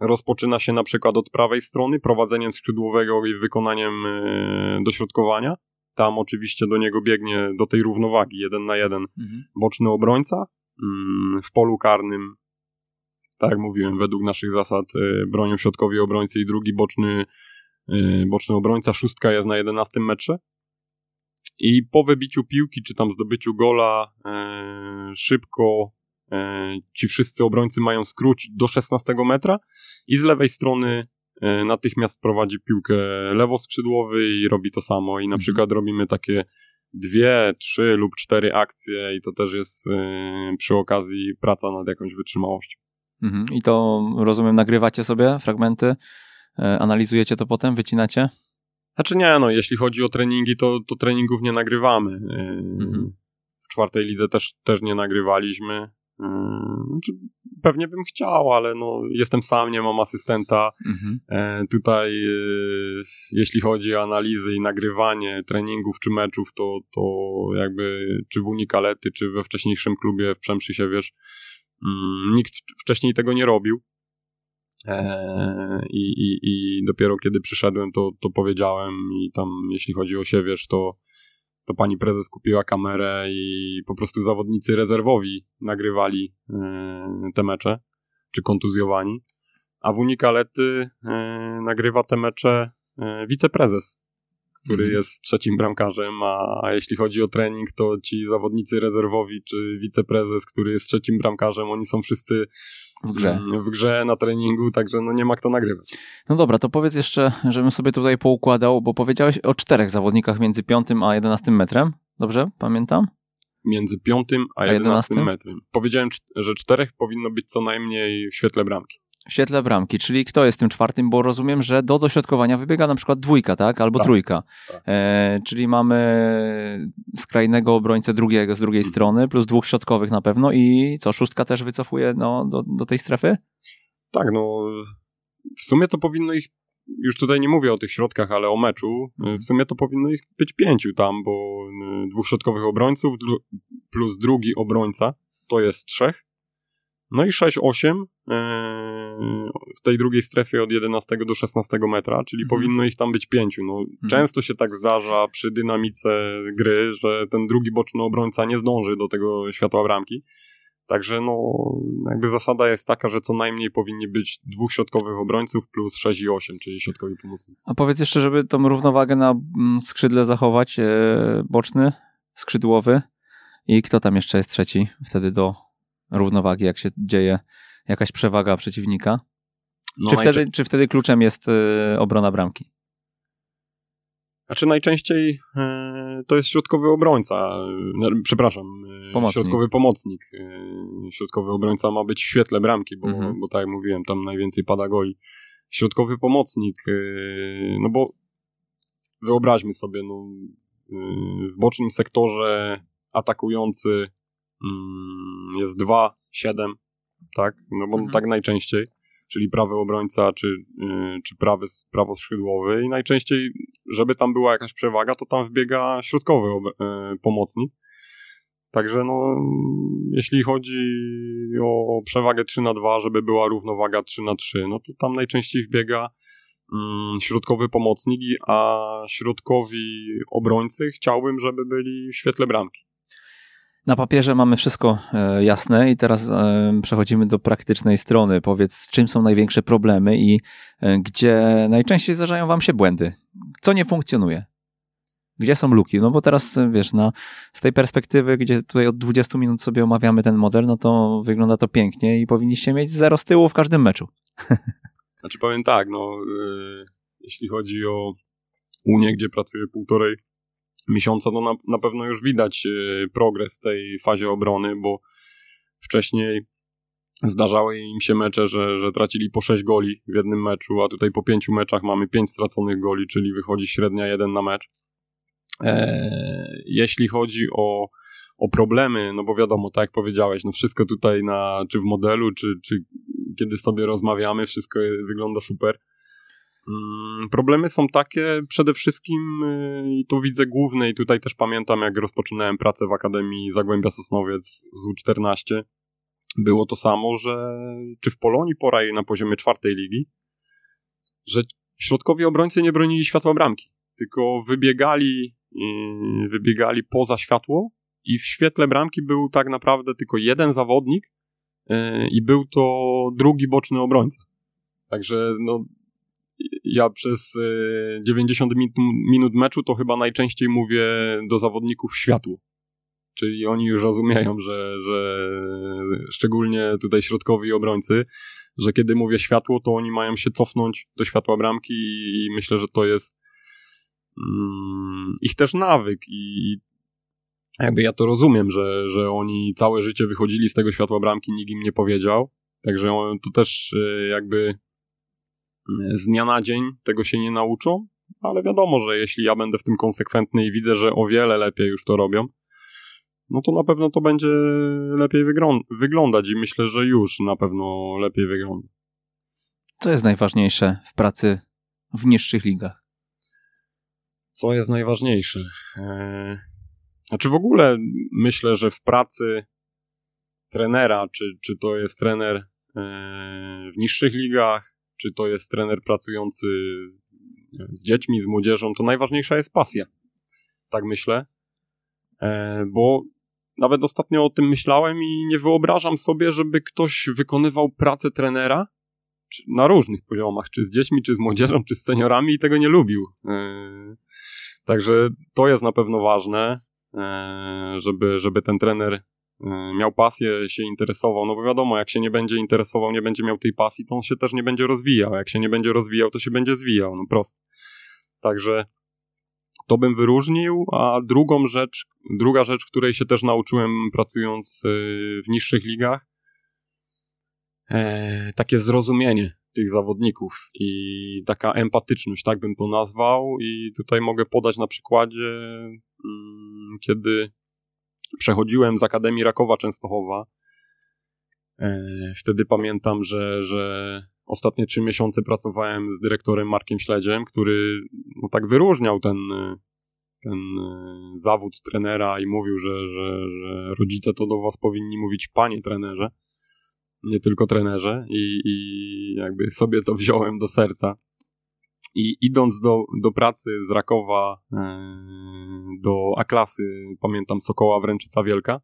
Rozpoczyna się na przykład od prawej strony prowadzeniem skrzydłowego i wykonaniem e, dośrodkowania. Tam oczywiście do niego biegnie do tej równowagi jeden na jeden mhm. boczny obrońca. Mm, w polu karnym, tak jak mówiłem, według naszych zasad e, bronią środkowi obrońcy i drugi boczny Y, boczny obrońca, szóstka jest na 11 metrze. I po wybiciu piłki, czy tam zdobyciu gola, e, szybko e, ci wszyscy obrońcy mają skrócić do 16 metra i z lewej strony e, natychmiast prowadzi piłkę lewoskrzydłowy i robi to samo. I na mhm. przykład robimy takie dwie, trzy lub cztery akcje i to też jest przy okazji praca nad jakąś wytrzymałością. Mhm. I to rozumiem, nagrywacie sobie fragmenty E, analizujecie to potem, wycinacie? Znaczy nie, no jeśli chodzi o treningi, to, to treningów nie nagrywamy. E, mhm. W czwartej lidze też, też nie nagrywaliśmy. E, znaczy, pewnie bym chciał, ale no, jestem sam, nie mam asystenta. Mhm. Tutaj jeśli chodzi o analizy i nagrywanie treningów czy meczów, to, to jakby czy w Unikalety, czy we wcześniejszym klubie w Przemszy wiesz, mm, nikt wcześniej tego nie robił. E, I, i, I dopiero kiedy przyszedłem, to, to powiedziałem i tam, jeśli chodzi o siewierz, to, to pani prezes kupiła kamerę i po prostu zawodnicy rezerwowi nagrywali e, te mecze, czy kontuzjowani. A w Unikalety e, nagrywa te mecze wiceprezes który mhm. jest trzecim bramkarzem, a, a jeśli chodzi o trening, to ci zawodnicy rezerwowi czy wiceprezes, który jest trzecim bramkarzem, oni są wszyscy w grze. Mm, w grze, na treningu, także no nie ma kto nagrywać. No dobra, to powiedz jeszcze, żebym sobie tutaj poukładał, bo powiedziałeś o czterech zawodnikach między piątym a jedenastym metrem. Dobrze, pamiętam? Między piątym a jedenastym metrem. Powiedziałem, że czterech powinno być co najmniej w świetle bramki w świetle bramki, czyli kto jest tym czwartym, bo rozumiem, że do dośrodkowania wybiega na przykład dwójka, tak? Albo tak, trójka. Tak. E, czyli mamy skrajnego obrońcę drugiego z drugiej hmm. strony, plus dwóch środkowych na pewno i co, szóstka też wycofuje no, do, do tej strefy? Tak, no w sumie to powinno ich, już tutaj nie mówię o tych środkach, ale o meczu, hmm. w sumie to powinno ich być pięciu tam, bo y, dwóch środkowych obrońców plus drugi obrońca to jest trzech no i 6-8 e, w tej drugiej strefie od 11 do 16 metra, czyli mhm. powinno ich tam być pięciu. No, mhm. Często się tak zdarza przy dynamice gry, że ten drugi boczny obrońca nie zdąży do tego światła bramki. Także no, jakby zasada jest taka, że co najmniej powinni być dwóch środkowych obrońców plus 6 i 8, czyli środkowi pomocnicy. A powiedz jeszcze, żeby tą równowagę na mm, skrzydle zachować, e, boczny, skrzydłowy i kto tam jeszcze jest trzeci wtedy do równowagi, jak się dzieje jakaś przewaga przeciwnika? No czy, wtedy, czy wtedy kluczem jest y, obrona bramki? Znaczy najczęściej y, to jest środkowy obrońca, y, przepraszam, pomocnik. środkowy pomocnik. środkowy obrońca ma być w świetle bramki, bo, mhm. bo tak jak mówiłem, tam najwięcej pada goli. Środkowy pomocnik, no bo wyobraźmy sobie, no, w bocznym sektorze atakujący jest 2, 7, tak? No bo mhm. tak najczęściej, czyli prawy obrońca czy, y, czy prawy, prawo skrzydłowy i najczęściej, żeby tam była jakaś przewaga, to tam wbiega środkowy y, pomocnik. Także no, jeśli chodzi o przewagę 3 na 2, żeby była równowaga 3 na 3, no to tam najczęściej wbiega mm, środkowy pomocnik, a środkowi obrońcy chciałbym, żeby byli w świetle bramki. Na papierze mamy wszystko e, jasne i teraz e, przechodzimy do praktycznej strony. Powiedz, czym są największe problemy i e, gdzie najczęściej zdarzają wam się błędy? Co nie funkcjonuje? Gdzie są luki? No bo teraz, wiesz, na, z tej perspektywy, gdzie tutaj od 20 minut sobie omawiamy ten model, no to wygląda to pięknie i powinniście mieć zero z tyłu w każdym meczu. Znaczy powiem tak, no, yy, jeśli chodzi o Unię, gdzie pracuję półtorej miesiąca, to na, na pewno już widać e, progres w tej fazie obrony, bo wcześniej zdarzały im się mecze, że, że tracili po 6 goli w jednym meczu, a tutaj po 5 meczach mamy 5 straconych goli, czyli wychodzi średnia jeden na mecz. E, jeśli chodzi o, o problemy, no bo wiadomo, tak jak powiedziałeś, no wszystko tutaj na, czy w modelu, czy, czy kiedy sobie rozmawiamy, wszystko wygląda super. Mm, problemy są takie przede wszystkim, y, i tu widzę główne, i tutaj też pamiętam, jak rozpoczynałem pracę w Akademii Zagłębia Sosnowiec z U14, było to samo, że czy w Polonii poraj na poziomie czwartej ligi, że środkowi obrońcy nie bronili światła bramki, tylko wybiegali, y, wybiegali poza światło i w świetle bramki był tak naprawdę tylko jeden zawodnik y, i był to drugi boczny obrońca. Także no, ja przez 90 e, minut meczu to chyba najczęściej mówię do zawodników światło. Czyli oni już rozumieją, że, że szczególnie tutaj środkowi obrońcy, że kiedy mówię światło, to oni mają się cofnąć do światła bramki i myślę, że to jest mm, ich też nawyk i jakby ja to rozumiem, że, że oni całe życie wychodzili z tego światła bramki, nikt im nie powiedział. Także to też e, jakby z dnia na dzień tego się nie nauczą, ale wiadomo, że jeśli ja będę w tym konsekwentny i widzę, że o wiele lepiej już to robią, no to na pewno to będzie lepiej wyglądać i myślę, że już na pewno lepiej wygląda. Co jest najważniejsze w pracy w niższych ligach? Co jest najważniejsze? Eee, znaczy w ogóle myślę, że w pracy trenera, czy, czy to jest trener eee, w niższych ligach, czy to jest trener pracujący z dziećmi, z młodzieżą, to najważniejsza jest pasja. Tak myślę. E, bo nawet ostatnio o tym myślałem i nie wyobrażam sobie, żeby ktoś wykonywał pracę trenera na różnych poziomach, czy z dziećmi, czy z młodzieżą, czy z seniorami i tego nie lubił. E, także to jest na pewno ważne, e, żeby, żeby ten trener miał pasję, się interesował, no bo wiadomo, jak się nie będzie interesował, nie będzie miał tej pasji, to on się też nie będzie rozwijał, jak się nie będzie rozwijał, to się będzie zwijał, no prosto. Także to bym wyróżnił, a drugą rzecz, druga rzecz, której się też nauczyłem pracując y, w niższych ligach, e, takie zrozumienie tych zawodników i taka empatyczność, tak bym to nazwał i tutaj mogę podać na przykładzie, mm, kiedy przechodziłem z Akademii Rakowa Częstochowa. E, wtedy pamiętam, że, że ostatnie trzy miesiące pracowałem z dyrektorem Markiem Śledziem, który no, tak wyróżniał ten, ten e, zawód trenera i mówił, że, że, że rodzice to do was powinni mówić panie trenerze, nie tylko trenerze i, i jakby sobie to wziąłem do serca. I idąc do, do pracy z Rakowa e, do A-klasy, pamiętam Sokoła Wręczyca Wielka,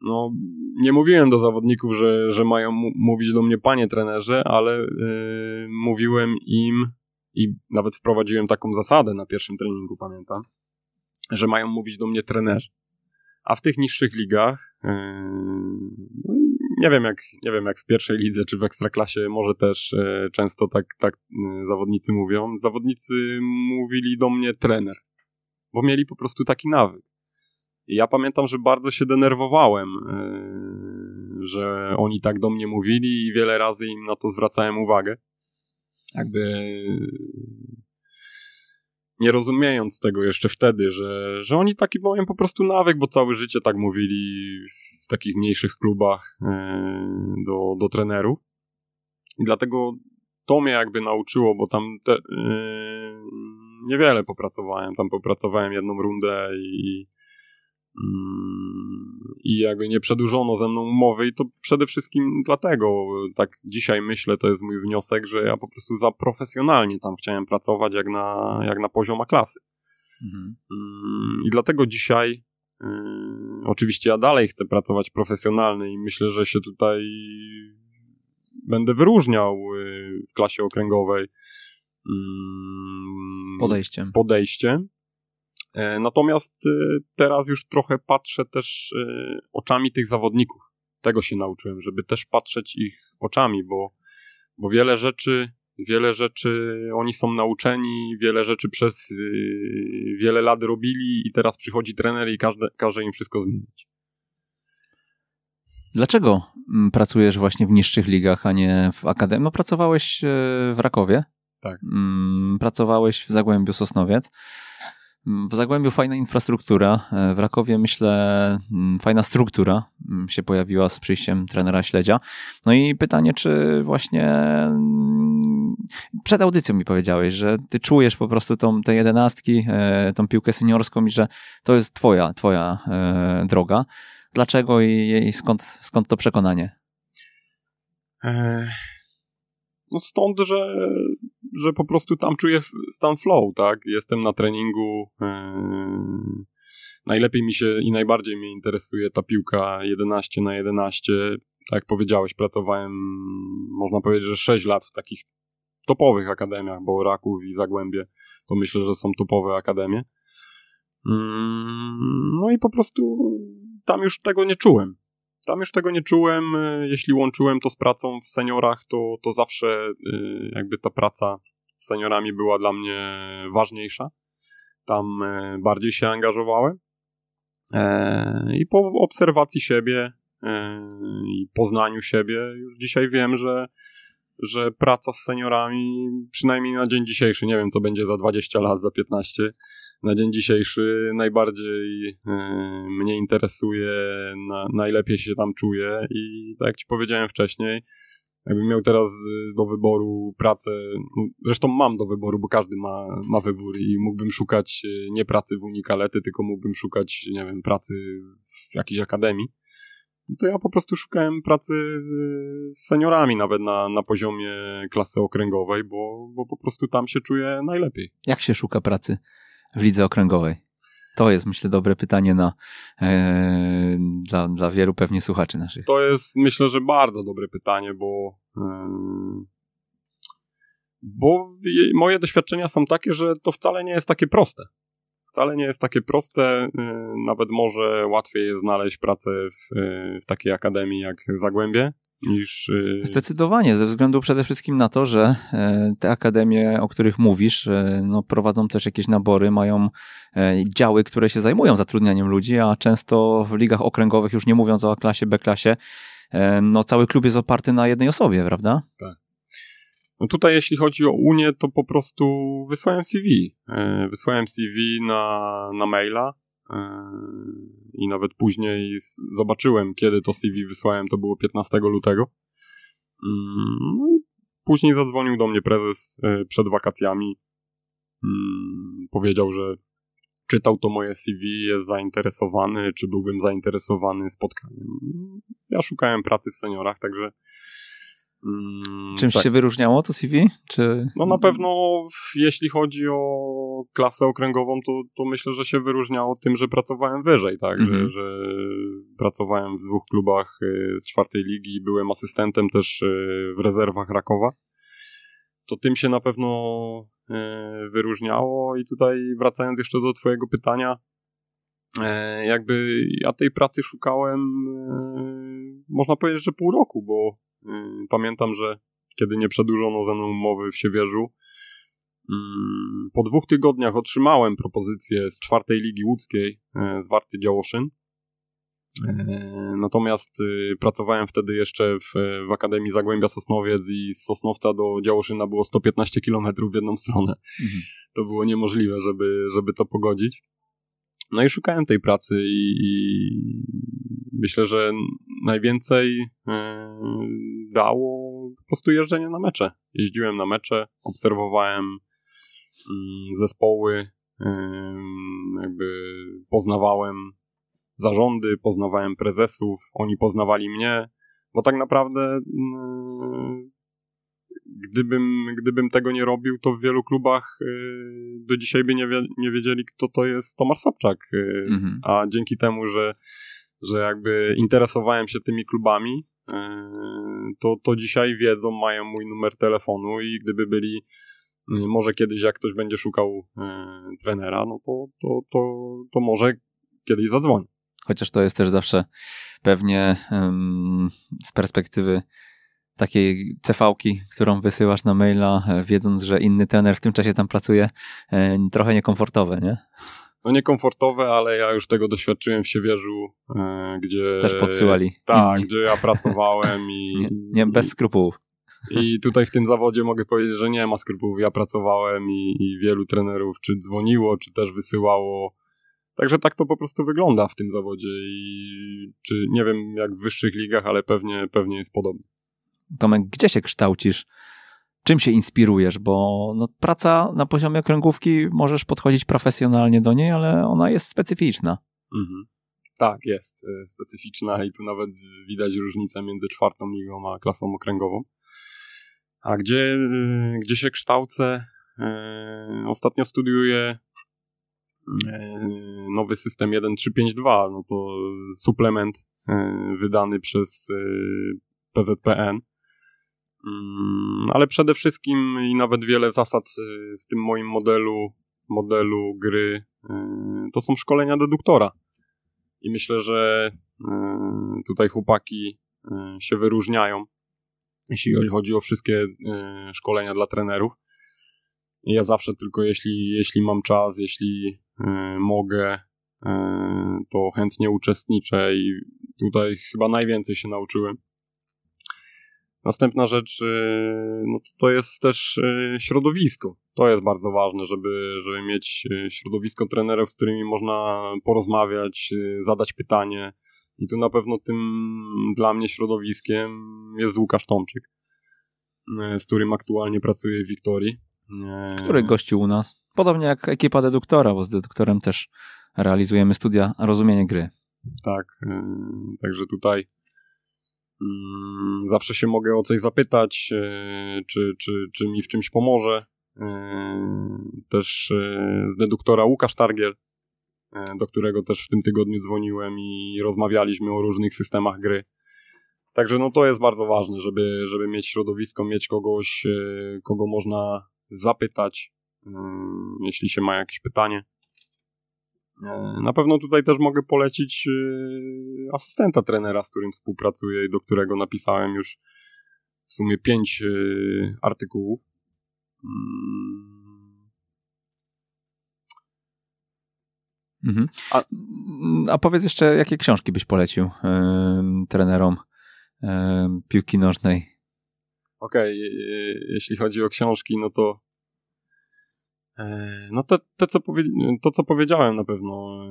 no, nie mówiłem do zawodników, że, że mają mówić do mnie panie trenerze, ale e, mówiłem im i nawet wprowadziłem taką zasadę na pierwszym treningu, pamiętam, że mają mówić do mnie trenerzy. A w tych niższych ligach, yy, nie wiem jak, nie wiem jak w pierwszej lidze czy w ekstraklasie, może też yy, często tak, tak yy, zawodnicy mówią. Zawodnicy mówili do mnie trener, bo mieli po prostu taki nawyk. I ja pamiętam, że bardzo się denerwowałem, że oni tak do mnie mówili i wiele razy im na to zwracałem uwagę. Jakby nie rozumiejąc tego jeszcze wtedy, że, że oni taki mają po prostu nawyk, bo całe życie tak mówili w takich mniejszych klubach e, do, do trenerów. I dlatego to mnie jakby nauczyło, bo tam te, yy, niewiele popracowałem. Tam popracowałem jedną rundę i, i jakby nie przedłużono ze mną umowy i to przede wszystkim dlatego, tak dzisiaj myślę, to jest mój wniosek, że ja po prostu za profesjonalnie tam chciałem pracować jak na, jak na pozioma klasy. Mhm. Mm, I dlatego dzisiaj y, oczywiście ja dalej chcę pracować profesjonalnie i myślę, że się tutaj będę wyróżniał y, w klasie okręgowej mm, podejściem. podejściem natomiast e, teraz już trochę patrzę też e, oczami tych zawodników. Tego się nauczyłem, żeby też patrzeć ich oczami, bo, bo wiele rzeczy Wiele rzeczy oni są nauczeni, wiele rzeczy przez wiele lat robili i teraz przychodzi trener i każde, każe im wszystko zmienić. Dlaczego mm, pracujesz właśnie w niższych ligach, a nie w akademii? No pracowałeś e, w Rakowie. Tak. Mm, pracowałeś w Zagłębiu Sosnowiec. Mm, w Zagłębiu fajna infrastruktura, e, w Rakowie myślę fajna struktura się pojawiła z przyjściem trenera Śledzia. No i pytanie, czy właśnie przed audycją mi powiedziałeś, że ty czujesz po prostu tą, te jedenastki, e, tą piłkę seniorską i że to jest twoja, twoja droga. Dlaczego i, i skąd, skąd to przekonanie? No stąd, że, że po prostu tam czuję stan flow, tak? Jestem na treningu. najlepiej mi się i najbardziej mnie interesuje ta piłka 11 na 11. Tak jak powiedziałeś, pracowałem, można powiedzieć, że 6 lat w takich topowych akademiach, bo Raków i Zagłębie to myślę, że są topowe akademie. Mm, no i po prostu tam już tego nie czułem. Tam już tego nie czułem. Jeśli łączyłem to z pracą w seniorach, to, to zawsze y, jakby ta praca z seniorami była dla mnie ważniejsza. Tam y, bardziej się angażowałem. E, I po obserwacji siebie e, i poznaniu siebie, już dzisiaj wiem, że, że praca z seniorami, przynajmniej na dzień dzisiejszy, nie wiem co będzie za 20 lat, za 15, na dzień dzisiejszy najbardziej y, mnie interesuje, na, najlepiej się tam czuję i tak jak ci powiedziałem wcześniej, jakbym miał teraz y, do wyboru pracę, no, zresztą mam do wyboru, bo każdy ma, ma wybór i mógłbym szukać y, nie pracy w Unikalety, tylko mógłbym szukać, nie wiem, pracy w jakiejś akademii, to ja po prostu szukałem pracy z seniorami nawet na, na poziomie klasy okręgowej, bo, bo po prostu tam się czuję najlepiej. Jak się szuka pracy? W lidze okręgowej? To jest, myślę, dobre pytanie na, e, dla, dla wielu pewnie słuchaczy naszych. To jest, myślę, że bardzo dobre pytanie, bo, e, bo moje doświadczenia są takie, że to wcale nie jest takie proste. Wcale nie jest takie proste. E, nawet może łatwiej jest znaleźć pracę w, e, w takiej akademii jak Zagłębie, niż. Y, Zdecydowanie, ze względu przede wszystkim na to, że e, te akademie, o których mówisz, e, no, prowadzą też jakieś nabory, mają e, działy, które się zajmują zatrudnianiem ludzi, a często w ligach okręgowych, już nie mówiąc o A-klasie, B-klasie, no cały klub jest oparty na jednej osobie, prawda? Tak. No tutaj jeśli chodzi o Unię, to po prostu wysłałem CV. Wysłałem CV na, na maila i nawet później zobaczyłem, kiedy to CV wysłałem, to było 15 lutego. Mm, no i później zadzwonił do mnie prezes e, przed wakacjami. Mm, powiedział, że czytał to moje CV, jest zainteresowany, czy byłbym zainteresowany spotkaniem. Ja szukałem pracy w seniorach, także Mm, Czymś tak. się wyróżniało to CV? Czy... No na pewno jeśli chodzi o klasę okręgową, to, to myślę, że się wyróżniało tym, że pracowałem wyżej, tak, że, mhm. że pracowałem w dwóch klubach y, z czwartej ligi, byłem asystentem też y, w rezerwach Rakowa. To tym się na pewno y, wyróżniało i tutaj wracając jeszcze do twojego pytania, jakby ja tej pracy szukałem można powiedzieć, że pół roku, bo Mm, pamiętam, że kiedy nie przedłużono ze mną umowy w Siewierzu, mm, po dwóch tygodniach otrzymałem propozycję z czwartej ligi łódzkiej e, z Warty Działoszyn. E, natomiast pracowałem wtedy jeszcze w, w Akademii Zagłębia Sosnowiec i z Sosnowca do Działoszyna było 115 km w jedną stronę. Mhm. To było niemożliwe, żeby, żeby to pogodzić. No i szukałem tej pracy i, i myślę, że najwięcej e, dało po prostu jeżdżenie na mecze. Jeździłem na mecze, obserwowałem mm, zespoły, jakby poznawałem zarządy, poznawałem prezesów, oni poznawali mnie, bo tak naprawdę mm, gdybym, gdybym tego nie robił, to w wielu klubach y, do dzisiaj by nie, wie, nie wiedzieli, kto to jest Tomasz Sapczak. Y, mhm. A dzięki temu, że, że jakby interesowałem się tymi klubami, y, to, to dzisiaj wiedzą, mają mój numer telefonu i gdyby byli może kiedyś, jak ktoś będzie szukał trenera, no to, to, to, to może kiedyś zadzwoni. Chociaż to jest też zawsze pewnie um, z perspektywy takiej cv którą wysyłasz na maila, e, wiedząc, że inny trener w tym czasie tam pracuje, e, trochę niekomfortowe, nie? No niekomfortowe, ale ja już tego doświadczyłem w Siewierzu, e, gdzie... Też podsyłali. Tak, inni. gdzie ja pracowałem i... nie, nie, bez skrupułów. I tutaj w tym zawodzie mogę powiedzieć, że nie ma skrupułów. Ja pracowałem i, i wielu trenerów czy dzwoniło, czy też wysyłało Także tak to po prostu wygląda w tym zawodzie i czy nie wiem jak w wyższych ligach, ale pewnie, pewnie jest podobnie. Tomek, gdzie się kształcisz? Czym się inspirujesz? Bo no, praca na poziomie okręgówki możesz podchodzić profesjonalnie do niej, ale ona jest specyficzna. Mhm. Tak, jest e, specyficzna i tu nawet widać różnicę między czwartą ligą a klasą okręgową. A gdzie, e, gdzie się kształcę? E, ostatnio studiuję nowy system 1.352, no to suplement wydany przez PZPN. Mm, ale przede wszystkim i nawet wiele zasad y, w tym moim modelu, modelu gry y, to są szkolenia deduktora. I myślę, że y, tutaj chłopaki się wyróżniają, jeśli chodzi o wszystkie szkolenia dla trenerów. Ja zawsze tylko jeśli, jeśli mam czas, jeśli mogę, to chętnie uczestniczę i tutaj chyba najwięcej się nauczyłem. Następna rzecz, y, no to jest też y, środowisko. To jest bardzo ważne, żeby, żeby mieć y, środowisko trenerów, z którymi można porozmawiać, zadać pytanie. I tu na pewno tym dla mnie środowiskiem jest Łukasz Tomczyk, z którym aktualnie pracuję w Wiktorii. Który gościł u nas. Podobnie jak ekipa deduktora, bo z deduktorem też realizujemy studia rozumienie gry. Tak, także tutaj zawsze się mogę o coś zapytać, e, czy, czy, czy mi w czymś pomoże. E, też e, z deduktora Łukasz Targiel, do którego też w tym tygodniu dzwoniłem i rozmawialiśmy o różnych systemach gry. Także no to jest bardzo ważne, żeby, żeby mieć środowisko, mieć kogoś, kogo można zapytać, jeśli się ma jakieś pytanie. Na pewno tutaj też mogę polecić e, asystenta trenera, z którym współpracuję i do którego napisałem już w sumie pięć e, artykułów. Mm. Mhm. A, a, powiedz jeszcze, jakie książki byś polecił yy, trenerom yy, piłki nożnej? Okej, okay, jeśli chodzi o książki, no to no to, to, co to, co powiedziałem na pewno.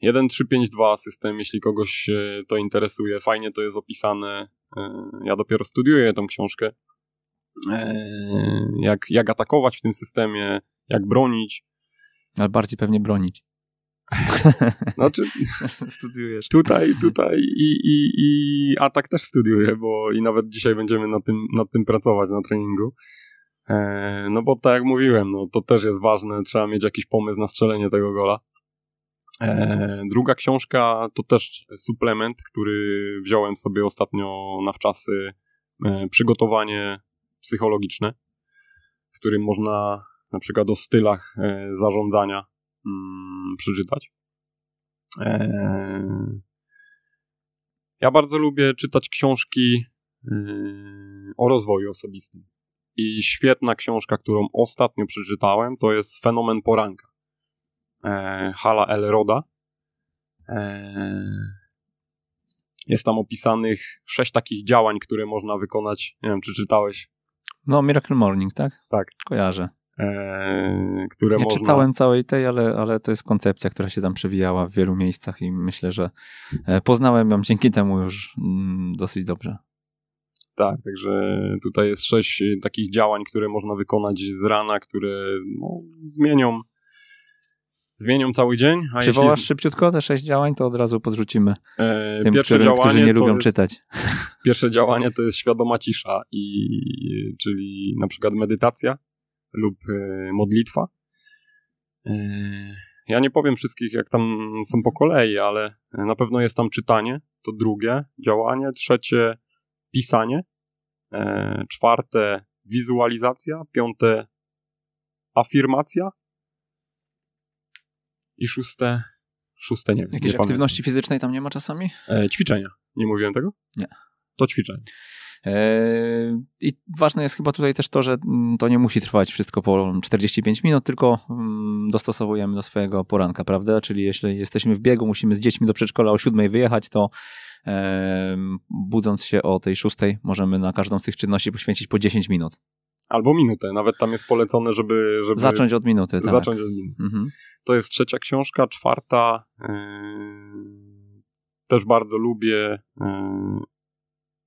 1352 system, jeśli kogoś to interesuje, fajnie to jest opisane. E, ja dopiero studiuję tą książkę. E, jak, jak atakować w tym systemie, jak bronić. Ale bardziej pewnie bronić. Znaczy, studiujesz. Tutaj, tutaj i, i, i atak też studiuję, bo i nawet dzisiaj będziemy nad tym, nad tym pracować na treningu. E, no bo tak jak mówiłem, no to też jest ważne, trzeba mieć jakiś pomysł na strzelenie tego gola. E, druga książka to też suplement, który wziąłem sobie ostatnio na wczasy, e, przygotowanie psychologiczne, w którym można na przykład o stylach zarządzania mm, przeczytać. Ja bardzo lubię czytać książki o rozwoju osobistym. I świetna książka, którą ostatnio przeczytałem, to jest Fenomen Poranka. E, Hala Elroda. E, jest tam opisanych sześć takich działań, które można wykonać. Nie wiem, czy czytałeś? No, Miracle Morning, tak? Tak. Kojarzę. E, które Nie można... czytałem całej tej, ale, ale to jest koncepcja, która się tam przewijała w wielu miejscach i myślę, że e, poznałem ją dzięki temu już mm, dosyć dobrze. Tak, także tutaj jest sześć y, takich działań, które można wykonać z rana, które no, zmienią zmienią cały dzień. A Przywołasz jeśli... szybciutko te sześć działań, to od razu podrzucimy e, tym, którym, którzy nie lubią jest, czytać. Pierwsze działanie to jest świadoma cisza, i, czyli na przykład medytacja lub e, modlitwa. E, ja nie powiem wszystkich, jak tam są po kolei, ale na pewno jest tam czytanie, to drugie działanie. Trzecie pisanie, e, czwarte wizualizacja, piąte afirmacja i szóste, szóste nie wiem. Jakiejś nie aktywności fizycznej tam nie ma czasami? E, ćwiczenia. Nie mówiłem tego? Nie. To ćwiczenie. E, I ważne jest chyba tutaj też to, że mm, to nie musi trwać wszystko po 45 minut, tylko mm, dostosowujemy do swojego poranka, prawda? Czyli jeśli jesteśmy w biegu, musimy z dziećmi do przedszkola o 7 wyjechać, to budząc się o tej 6 możemy na każdą z tych czynności poświęcić po 10 minut. Albo minutę, nawet tam jest polecone, żeby... żeby zacząć od minuty, tak. Zacząć od minuty. Mhm. To jest trzecia książka, czwarta... Yy też bardzo lubię e,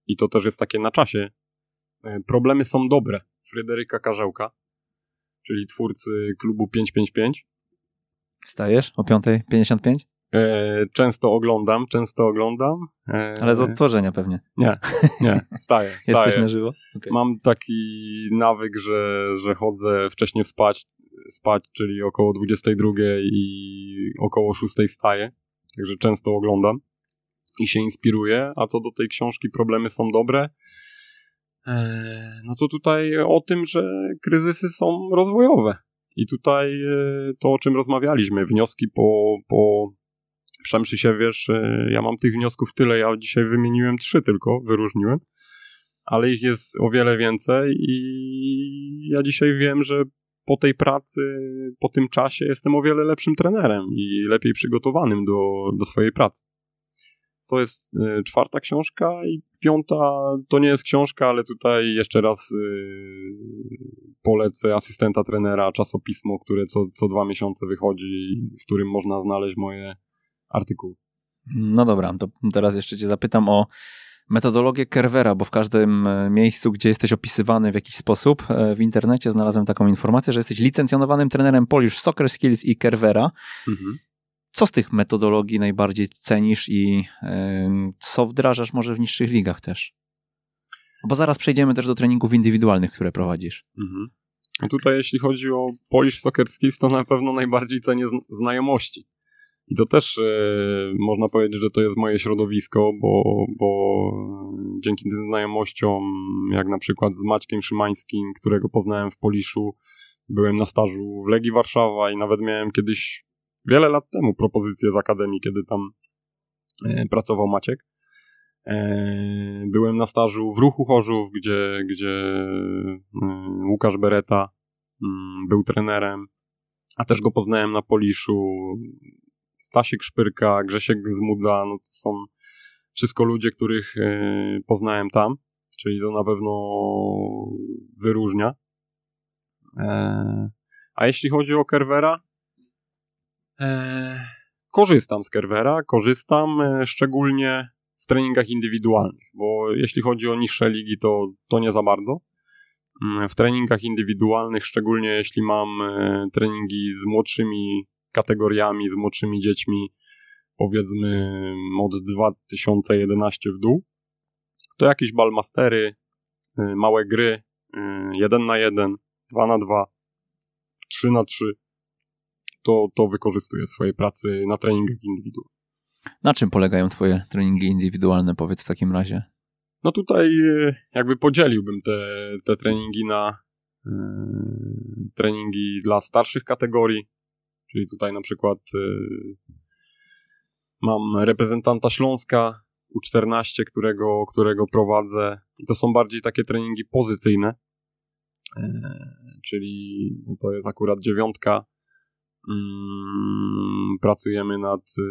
i to też jest takie na czasie. E, problemy są dobre. Fryderyka Karzełka, czyli twórcy klubu 555. Wstajesz o 5.55? E, często oglądam, często oglądam. Ale z odtworzenia pewnie. Nie, nie, staję. staję. Jesteś na żywo? Okay. Mam taki nawyk, że, że chodzę wcześniej spać, spać, czyli około 22 i około 6 wstaję. Także często oglądam i się inspiruje, a co do tej książki problemy są dobre, e, no to tutaj o tym, że kryzysy są rozwojowe. I tutaj e, to, o czym rozmawialiśmy, wnioski po, po przemszy się, wiesz, e, ja mam tych wniosków tyle, ja dzisiaj wymieniłem trzy tylko, wyróżniłem, ale ich jest o wiele więcej i ja dzisiaj wiem, że po tej pracy, po tym czasie jestem o wiele lepszym trenerem i lepiej przygotowanym do, do swojej pracy. To jest y, czwarta książka i piąta to nie jest książka, ale tutaj jeszcze raz y, polecę asystenta trenera, czasopismo, które co, co dwa miesiące wychodzi, w którym można znaleźć moje artykuły. No dobra, to teraz jeszcze cię zapytam o metodologię Kervera, bo w każdym e, miejscu, gdzie jesteś opisywany w jakiś sposób e, w internecie znalazłem taką informację, że jesteś licencjonowanym trenerem Polish Soccer Skills i Kervera. Mhm. Co z tych metodologii najbardziej cenisz i co wdrażasz może w niższych ligach też? Bo zaraz przejdziemy też do treningów indywidualnych, które prowadzisz. Mhm. A tutaj jeśli chodzi o Polish Soccer Skills, to na pewno najbardziej cenię znajomości. I to też e, można powiedzieć, że to jest moje środowisko, bo, bo dzięki tym znajomościom, jak na przykład z Maćkiem Szymańskim, którego poznałem w Poliszu, byłem na stażu w Legii Warszawa i nawet miałem kiedyś wiele lat temu propozycję z Akademii, kiedy tam e, pracował Maciek. E, byłem na stażu w Ruchu Chorzów, gdzie, gdzie e, Łukasz Bereta mm, był trenerem, a też go poznałem na Poliszu. Stasiek Szpyrka, Grzesiek Zmuda, no to są wszystko ludzie, których poznałem tam, czyli to na pewno wyróżnia. A jeśli chodzi o Kerwera, korzystam z Kervera, korzystam e, szczególnie w treningach indywidualnych, bo jeśli chodzi o niższe ligi, to, to nie za bardzo. Mm, w treningach indywidualnych, szczególnie jeśli mam e, treningi z młodszymi kategoriami, z młodszymi dziećmi, powiedzmy od 2011 w dół, to jakieś balmastery, małe gry, 1 na 1, 2 na 2, 3 na 3 to, to wykorzystuję w swojej pracy na treningach indywidualnych. Na czym polegają twoje treningi indywidualne, powiedz w takim razie? No tutaj e, jakby podzieliłbym te, te treningi na yy, treningi dla starszych kategorii, czyli tutaj na przykład yy, mam reprezentanta Śląska U14, którego, którego prowadzę i to są bardziej takie treningi pozycyjne, czyli no to jest akurat dziewiątka, pracujemy nad, y,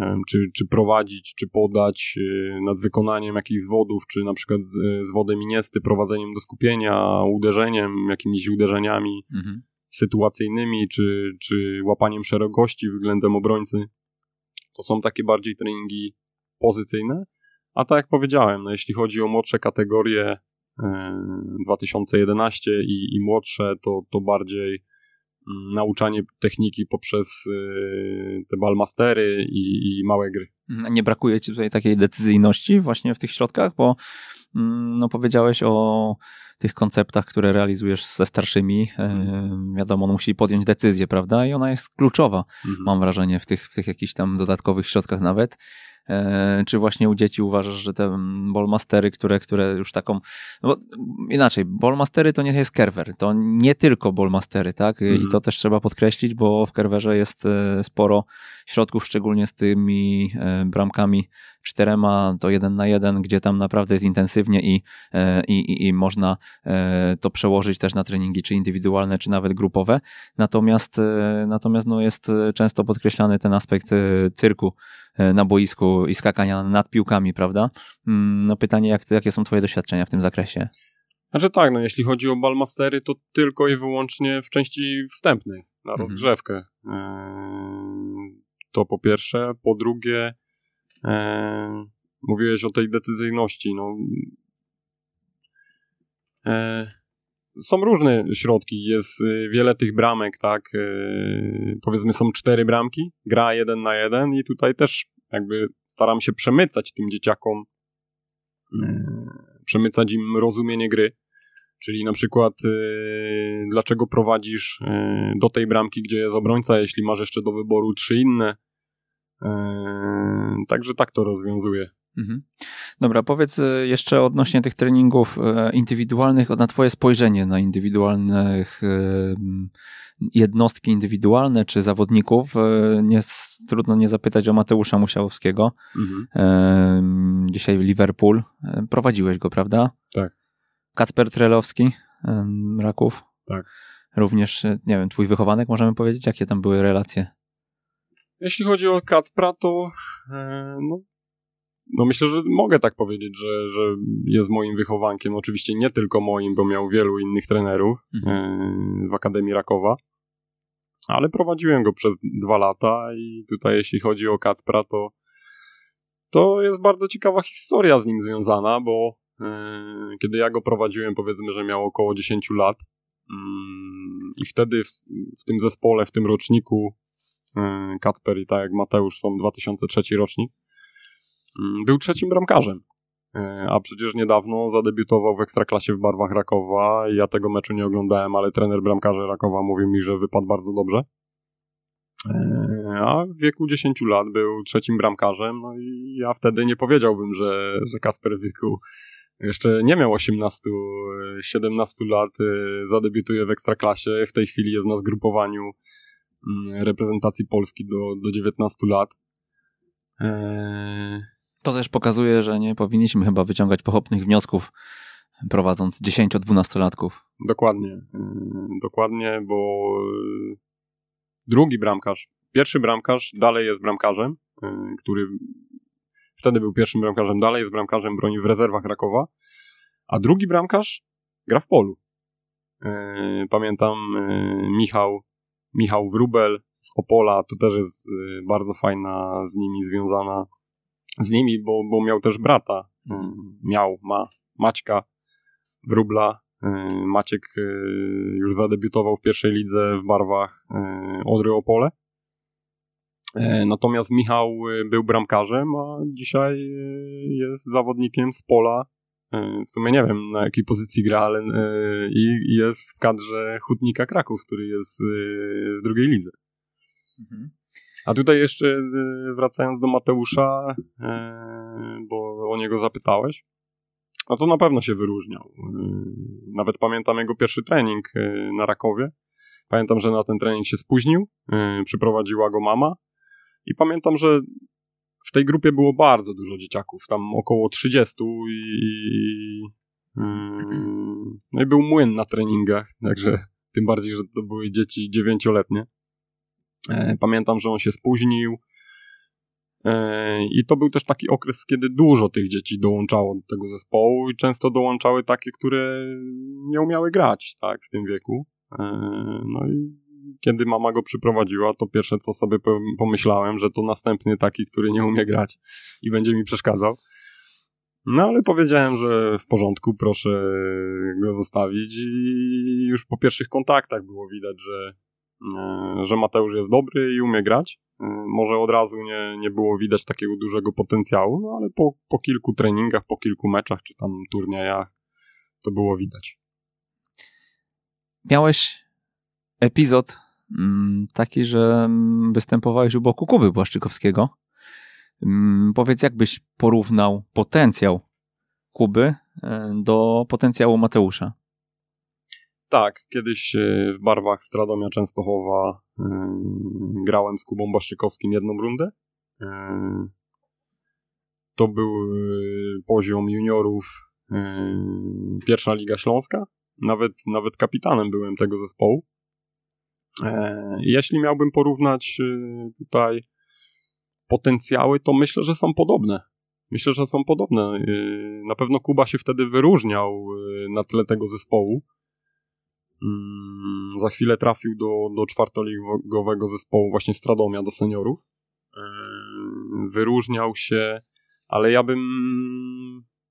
nie wiem, czy, czy prowadzić, czy podać, y, nad wykonaniem jakichś zwodów, czy na przykład z, zwodem iniesty, prowadzeniem do skupienia, uderzeniem, jakimiś uderzeniami mhm. sytuacyjnymi, czy, czy łapaniem szerokości względem obrońcy. To są takie bardziej treningi pozycyjne. A tak jak powiedziałem, no jeśli chodzi o młodsze kategorie 2011 y, i, i młodsze, to, to bardziej Mm, nauczanie techniki poprzez y, te balmastery i, i małe gry. Nie brakuje ci tutaj takiej decyzyjności właśnie w tych środkach, bo mm, no, powiedziałeś o tych konceptach, które realizujesz ze starszymi. Hmm. Wiadomo, on musi podjąć decyzję, prawda? I ona jest kluczowa, hmm. mam wrażenie, w tych, w tych jakichś tam dodatkowych środkach nawet. E, czy właśnie u dzieci uważasz, że te ballmastery, które, które już taką, no inaczej, ballmastery to nie jest kerwer, to nie tylko ballmastery, tak? I mhm. to też trzeba podkreślić, bo w kerwerze jest e, sporo środków, szczególnie z tymi e, bramkami czterema to jeden na jeden, gdzie tam naprawdę jest intensywnie i, i, i, i można to przełożyć też na treningi, czy indywidualne, czy nawet grupowe. Natomiast, natomiast no jest często podkreślany ten aspekt cyrku na boisku i skakania nad piłkami, prawda? Mm, no pytanie, jak, jakie są twoje doświadczenia w tym zakresie? Znaczy tak, no jeśli chodzi o Balmastery, to tylko i wyłącznie w części wstępnej, na mhm. rozgrzewkę. To po pierwsze. Po drugie, eee, mówiłeś o tej decyzyjności. No, eee, są różne środki, jest y, wiele tych bramek, tak, powiedzmy są cztery bramki, gra jeden na jeden i tutaj też jakby staram się przemycać tym dzieciakom, przemycać im rozumienie gry, Czyli na przykład yy, dlaczego prowadzisz yy, do tej bramki, gdzie jest obrońca, jeśli masz jeszcze do wyboru trzy inne. Yy, także tak to rozwiązuje. Mhm. Dobra, powiedz y, jeszcze odnośnie tych treningów y, indywidualnych, na Twoje spojrzenie na indywidualnych y, jednostki indywidualne czy zawodników. Nie, trudno nie zapytać o Mateusza Musiałowskiego. Mhm. Dzisiaj Liverpool. Prowadziłeś go, prawda? Tak. Kacper Trelowski, Raków. Tak. Również, nie wiem, twój wychowanek, możemy powiedzieć, jakie tam były relacje? Jeśli chodzi o Kacpra, to e, no, no myślę, że mogę tak powiedzieć, że, że jest moim wychowankiem. Oczywiście nie tylko moim, bo miał wielu innych trenerów mhm. e, w Akademii Rakowa. Ale prowadziłem go przez dwa lata i tutaj jeśli chodzi o Kacpra, to to jest bardzo ciekawa historia z nim związana, bo Yy, kiedy ja go prowadziłem, powiedzmy, że miał około 10 lat. Mm, I wtedy w, w tym zespole, w tym roczniku, Kacper i tak jak Mateusz są 2003 rocznik, mm, był trzecim bramkarzem. Yy, a przecież niedawno zadebiutował w Ekstraklasie w barwach Rakowa. Ja tego meczu nie oglądałem, ale trener bramkarza Rakowa mówił mi, że wypadł bardzo dobrze. A w wieku 10 lat był trzecim bramkarzem, no i ja wtedy nie powiedziałbym, że, że Kasper w wieku jeszcze nie miał 18, 17 lat, zadebiutuje w Ekstraklasie, w tej chwili jest na zgrupowaniu reprezentacji Polski do, do 19 lat. Eee... To też pokazuje, że nie powinniśmy chyba wyciągać pochopnych wniosków prowadząc 10-12-latków. Dokładnie, yy, dokładnie, bo drugi bramkarz, pierwszy bramkarz dalej jest bramkarzem, yy, który Wtedy był pierwszym bramkarzem, dalej jest bramkarzem, broni w rezerwach Rakowa. A drugi bramkarz gra w polu. E, pamiętam e, Michał, Michał Wrubel z Opola, to też jest e, bardzo fajna z nimi związana, z nimi, bo, bo miał też brata. Miał, ma Maćka Wrubla. Maciek już zadebiutował w pierwszej lidze w barwach Odry Opole. Natomiast Michał był bramkarzem, a dzisiaj jest zawodnikiem z pola. W sumie nie wiem na jakiej pozycji gra, ale i jest w kadrze Hutnika Kraków, który jest w drugiej lidze. Mhm. A tutaj jeszcze wracając do Mateusza, bo o niego zapytałeś, no to na pewno się wyróżniał. Nawet pamiętam jego pierwszy trening na Rakowie. Pamiętam, że na ten trening się spóźnił, przyprowadziła go mama, i pamiętam, że w tej grupie było bardzo dużo dzieciaków, tam około 30 i, mm, no i był młyn na treningach, także tym bardziej, że to były dzieci dziewięcioletnie. E, pamiętam, że on się spóźnił e, i to był też taki okres, kiedy dużo tych dzieci dołączało do tego zespołu i często dołączały takie, które nie umiały grać tak, w tym wieku. E, no i kiedy mama go przyprowadziła, to pierwsze co sobie pomyślałem, że to następny taki, który nie umie grać i będzie mi przeszkadzał. No ale powiedziałem, że w porządku, proszę go zostawić i już po pierwszych kontaktach było widać, że, e, że Mateusz jest dobry i umie grać. E, może od razu nie, nie było widać takiego dużego potencjału, no ale po, po kilku treningach, po kilku meczach czy tam turniejach to było widać. Miałeś epizod mm, taki, że mm, występowałeś u boku Kuby Błaszczykowskiego. Mm, powiedz, jakbyś porównał potencjał Kuby e, do potencjału Mateusza? Tak, kiedyś e, w barwach Stradomia Częstochowa e, grałem z Kubą Błaszczykowskim jedną rundę. to był poziom juniorów pierwsza Liga Śląska. Nawet, nawet kapitanem byłem tego zespołu. Jeśli miałbym porównać tutaj potencjały, to myślę, że są podobne. Myślę, że są podobne. Na pewno Kuba się wtedy wyróżniał na tle tego zespołu. Mm, za chwilę trafił do, do czwartoligowego zespołu właśnie Stradomia, do seniorów. Wyróżniał się, ale ja bym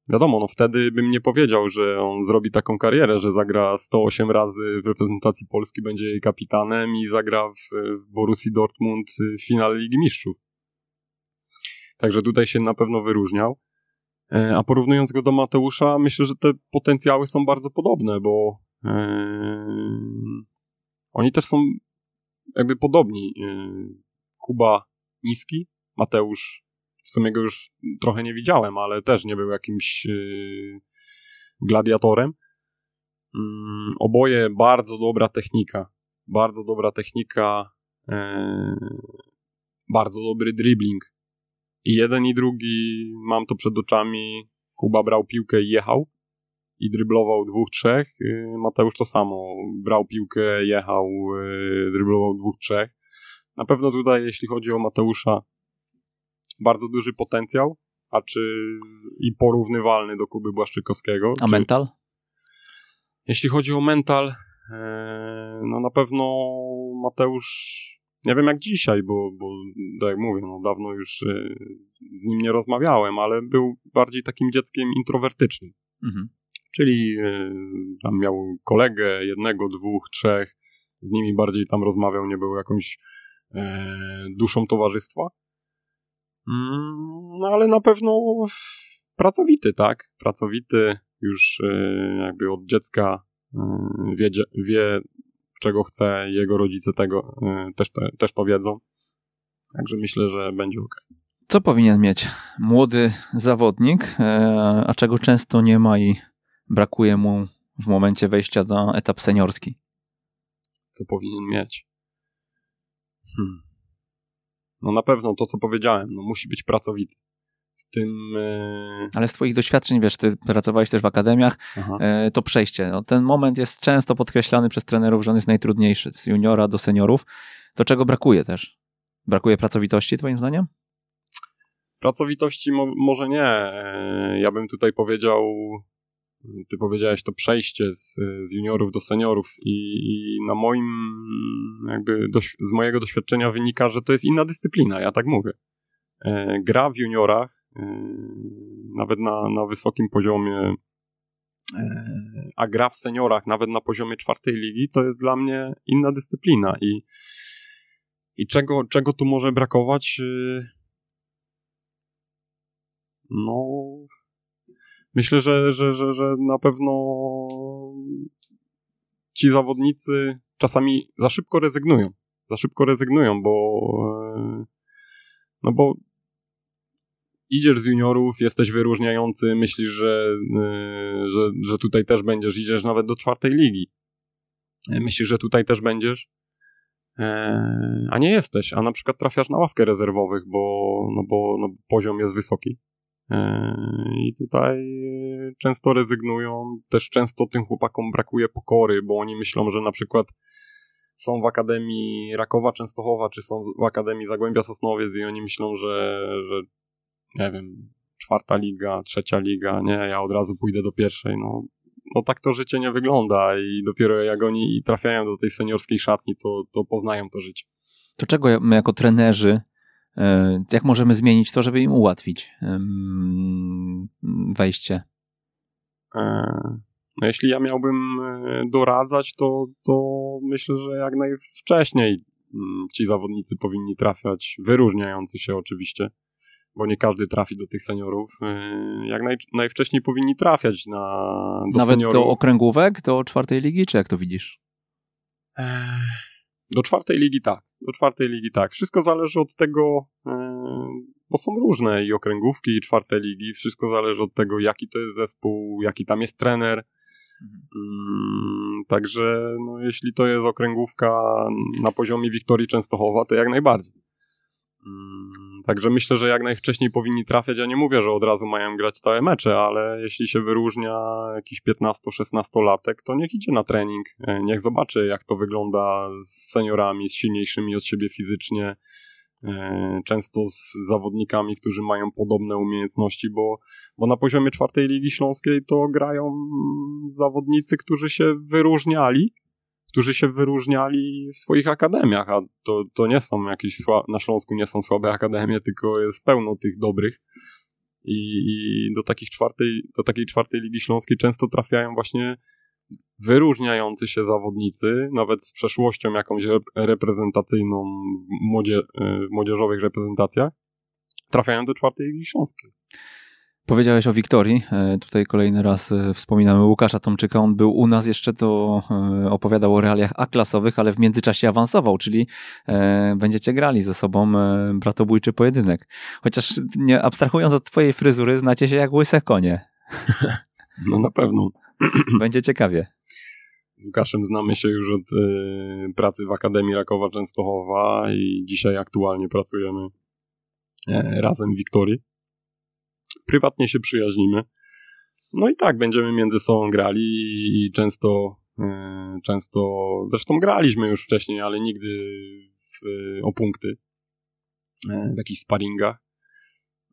wiadomo, no wtedy bym nie powiedział, że on zrobi taką karierę, że zagra 108 razy w reprezentacji Polski, będzie jej kapitanem i zagra w, w Borussii Dortmund w finale Ligi Mistrzów. Także tutaj się na pewno wyróżniał. E, a porównując go do Mateusza, myślę, że te potencjały są bardzo podobne, bo Yy, oni też są jakby podobni. Yy, Kuba niski, Mateusz w sumie go już trochę nie widziałem, ale też nie był jakimś yy, gladiatorem. Oboje bardzo dobra technika. Bardzo dobra technika. Bardzo dobry dribbling. I jeden i drugi mam to przed oczami. Kuba brał piłkę i jechał i dryblował dwóch, trzech. Y, Mateusz to samo. Brał piłkę, jechał, y, dryblował dwóch, trzech. Na pewno tutaj, jeśli chodzi o Mateusza, bardzo duży potencjał, a czy i porównywalny do Kuby Błaszczykowskiego. A czy... mental? Jeśli chodzi o mental, e, no na pewno Mateusz, nie wiem jak dzisiaj, bo, bo tak jak mówię, no dawno już e, z nim nie rozmawiałem, ale był bardziej takim dzieckiem introwertycznym. Mhm czyli e, tam miał kolegę, jednego, dwóch, trzech, z nimi bardziej tam rozmawiał, nie był jakąś duszą towarzystwa. Mm, no ale na pewno pracowity, tak? Pracowity, już e, jakby od dziecka wie, wie czego chce, jego rodzice tego też, te, też to wiedzą. Także myślę, że będzie ok. Co powinien mieć młody zawodnik, a czego często nie ma i brakuje mu w momencie wejścia na etap seniorski? Co powinien mieć? Hmm. No na pewno to, co powiedziałem, no musi być pracowity. W tym... Yy... Ale z twoich doświadczeń, wiesz, ty pracowałeś też w akademiach, yy, to przejście, no, ten moment jest często podkreślany przez trenerów, że on jest najtrudniejszy, z juniora do seniorów. To czego brakuje też? Brakuje pracowitości, twoim zdaniem? Pracowitości mo może nie. E, ja bym tutaj powiedział ty powiedziałeś to przejście z, z juniorów do seniorów i, i na moim jakby z mojego doświadczenia wynika, że to jest inna dyscyplina, ja tak mówię. E, gra w juniorach, e, nawet na, na wysokim poziomie, e, a gra w seniorach, nawet na poziomie czwartej ligi, to jest dla mnie inna dyscyplina i, i czego, czego tu może brakować? No, myślę, że, że, że, że na pewno ci zawodnicy czasami za szybko rezygnują. Za szybko rezygnują, bo e, no bo idziesz z juniorów, jesteś wyróżniający, myślisz, że, e, że, że tutaj też będziesz, idziesz nawet do czwartej ligi. E, myślisz, że tutaj też będziesz, a nie jesteś, a na przykład trafiasz na ławkę rezerwowych, bo, no bo no, poziom jest wysoki. Yy, I tutaj często rezygnują, też często tym chłopakom brakuje pokory, bo oni myślą, że na przykład są w Akademii Rakowa Częstochowa, czy są w Akademii Zagłębia Sosnowiec i oni myślą, że, że nie wiem, czwarta liga, trzecia liga, nie, ja od razu pójdę do pierwszej, no, no tak to życie nie wygląda i dopiero jak oni trafiają do tej seniorskiej szatni, to, to poznają to życie. To czego my jako trenerzy E, jak możemy zmienić to, żeby im ułatwić wejście? E, no jeśli ja miałbym e, doradzać, to, to myślę, że jak najwcześniej mm, ci zawodnicy powinni trafiać, wyróżniający się oczywiście, bo nie każdy trafi do tych seniorów. Jak naj, najwcześniej powinni trafiać na, do Nawet seniorów. do okręgówek, do czwartej ligi, czy jak to widzisz? Do czwartej ligi tak. Do czwartej ligi tak. Wszystko zależy od tego, e, bo są różne i okręgówki, i czwarte ligi. Wszystko zależy od tego, jaki to jest zespół, jaki tam jest trener. Mhm. Mm, także no, jeśli to jest okręgówka na poziomie Wiktorii Częstochowa, to jak najbardziej. Także myślę, że jak najwcześniej powinni trafiać. Ja nie mówię, że od razu mają grać całe mecze, ale jeśli się wyróżnia jakiś 15-16 latek, to niech idzie na trening, e, niech zobaczy, jak to wygląda z seniorami, z silniejszymi od siebie fizycznie, e, często z zawodnikami, którzy mają podobne umiejętności, bo, bo na poziomie czwartej Ligi Śląskiej to grają zawodnicy, którzy się wyróżniali którzy się wyróżniali w swoich akademiach, a to, to nie są jakieś, na Śląsku nie są słabe akademie, tylko jest pełno tych dobrych. I, i do, takich czwartej, do takiej czwartej Ligi Śląskiej często trafiają właśnie wyróżniający się zawodnicy, nawet z przeszłością jakąś reprezentacyjną młodzie, w młodzieżowych reprezentacjach, trafiają do czwartej Ligi Śląskiej. Powiedziałeś o Wiktorii. E, tutaj kolejny raz e, wspominamy Łukasza Tomczyka. On był u nas jeszcze, to e, opowiadał o realiach A-klasowych, ale w międzyczasie awansował, czyli będziecie grali ze sobą bratobójczy pojedynek. Chociaż nie abstrahując od twojej fryzury, znacie się jak łyse konie. No na pewno. Będzie ciekawie. Z Łukaszem znamy się już od pracy w Akademii Rakowa Częstochowa i dzisiaj aktualnie pracujemy razem w Wiktorii prywatnie się przyjaźnimy. No i tak, będziemy między sobą grali i często, e, często, zresztą graliśmy już wcześniej, ale nigdy w, o punkty e, w jakichś sparingach.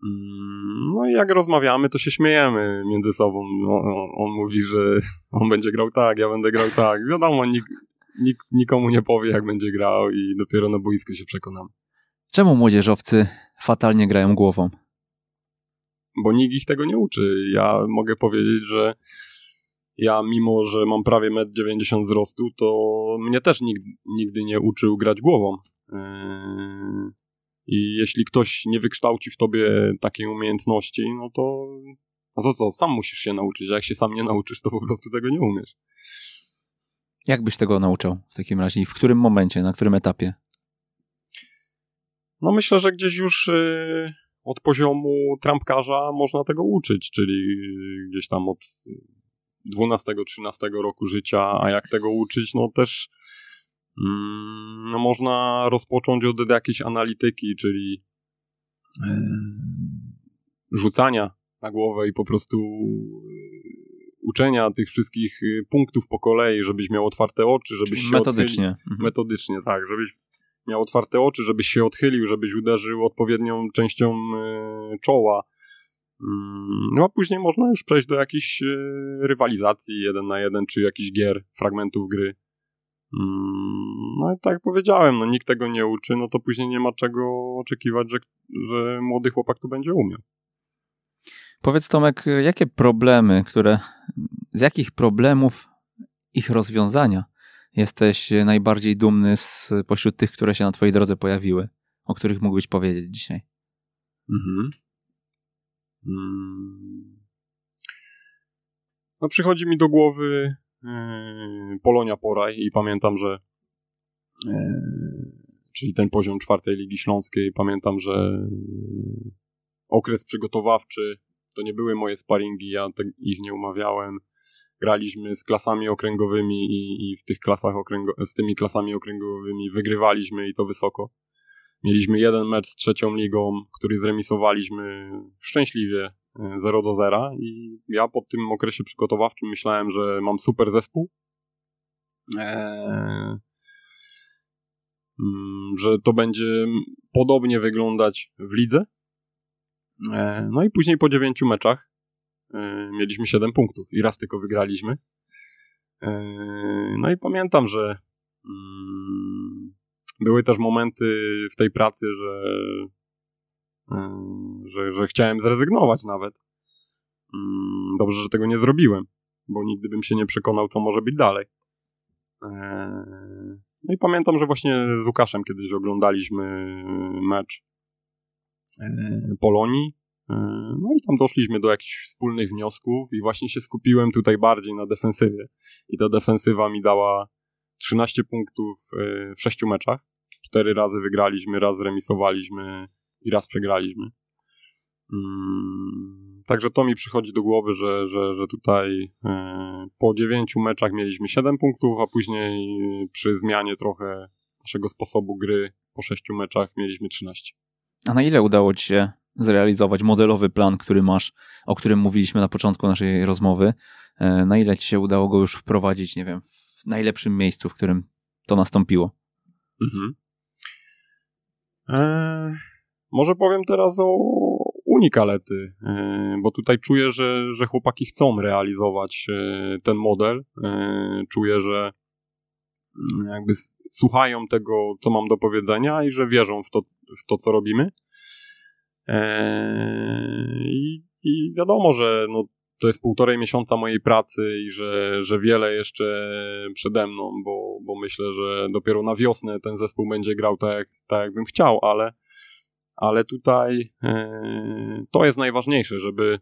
Mm, no i jak rozmawiamy, to się śmiejemy między sobą. No, on mówi, że on będzie grał tak, ja będę grał tak. Wiadomo, nikt, nikt nikomu nie powie, jak będzie grał i dopiero na boisku się przekonamy. Czemu młodzieżowcy fatalnie grają głową? Bo nikt ich tego nie uczy. Ja mogę powiedzieć, że ja mimo, że mam prawie 1,90 m wzrostu, to mnie też nikt, nigdy nie uczył grać głową. Yy, I jeśli ktoś nie wykształci w tobie takiej umiejętności, no to, no to co, sam musisz się nauczyć. A jak się sam nie nauczysz, to po prostu tego nie umiesz. Jak byś tego nauczył w takim razie? I w którym momencie, na którym etapie? No myślę, że gdzieś już... Od poziomu trampkarza można tego uczyć, czyli gdzieś tam od 12-13 roku życia, a jak tego uczyć, no też mm, no można rozpocząć od jakiejś analityki, czyli e, rzucania na głowę i po prostu e, uczenia tych wszystkich punktów po kolei, żebyś miał otwarte oczy, żebyś się metodycznie. Mhm. Metodycznie, tak, żebyś miał otwarte oczy, żebyś się odchylił, żebyś uderzył odpowiednią częścią e, czoła. Mm, no a później można już przejść do jakiejś e, rywalizacji jeden na jeden, czy jakichś gier, fragmentów gry. Mm, no i tak jak powiedziałem, no nikt tego nie uczy, no to później nie ma czego oczekiwać, że, że młody chłopak to będzie umiał. Powiedz Tomek, jakie problemy, które, z jakich problemów ich rozwiązania jesteś najbardziej dumny z, pośród tych, które się na twojej drodze pojawiły, o których mógłbyś powiedzieć dzisiaj? Mhm. Mm. No przychodzi mi do głowy yy, Polonia Poraj i pamiętam, że yy, czyli ten poziom czwartej Ligi Śląskiej, pamiętam, że yy, okres przygotowawczy to nie były moje sparingi, ja ich nie umawiałem graliśmy z klasami okręgowymi i, i w tych klasach okręgo- z tymi klasami okręgowymi wygrywaliśmy i to wysoko. Mieliśmy jeden mecz z trzecią ligą, który zremisowaliśmy szczęśliwie 0 e, do 0 i ja po tym okresie przygotowawczym myślałem, że mam super zespół. Eee, że to będzie podobnie wyglądać w lidze. Eee, no i później po dziewięciu meczach mieliśmy 7 punktów i raz tylko wygraliśmy. E, no i pamiętam, że mm, były też momenty w tej pracy, że, e, że, że chciałem zrezygnować nawet. Mm, dobrze, że tego nie zrobiłem, bo nigdy bym się nie przekonał, co może być dalej. No i pamiętam, że właśnie z Łukaszem kiedyś oglądaliśmy mecz Polonii E, no i tam doszliśmy do jakichś wspólnych wniosków i właśnie się skupiłem tutaj bardziej na defensywie. I ta defensywa mi dała 13 punktów e, w 6 meczach. Cztery razy wygraliśmy, raz zremisowaliśmy i raz przegraliśmy. Mm, także to mi przychodzi do głowy, że, że, że tutaj po 9 meczach mieliśmy 7 punktów, a później przy zmianie trochę naszego sposobu gry po 6 meczach mieliśmy 13. A na ile udało ci się zrealizować modelowy plan, który masz, o którym mówiliśmy na początku naszej rozmowy? E, na ile ci się udało go już wprowadzić, nie wiem, w najlepszym miejscu, w którym to nastąpiło? Mhm. Eee, może powiem teraz o unikalety, e, bo tutaj czuję, że, że chłopaki chcą realizować e, ten model. E, czuję, że mm, jakby słuchają tego, co mam do powiedzenia i że wierzą w to, w to co robimy. I, i wiadomo, że no, to jest półtorej miesiąca mojej pracy i że, że wiele jeszcze przede mną, bo, bo myślę, że dopiero na wiosnę ten zespół będzie grał tak, tak jakbym chciał, ale, ale tutaj e, to jest najważniejsze, żeby.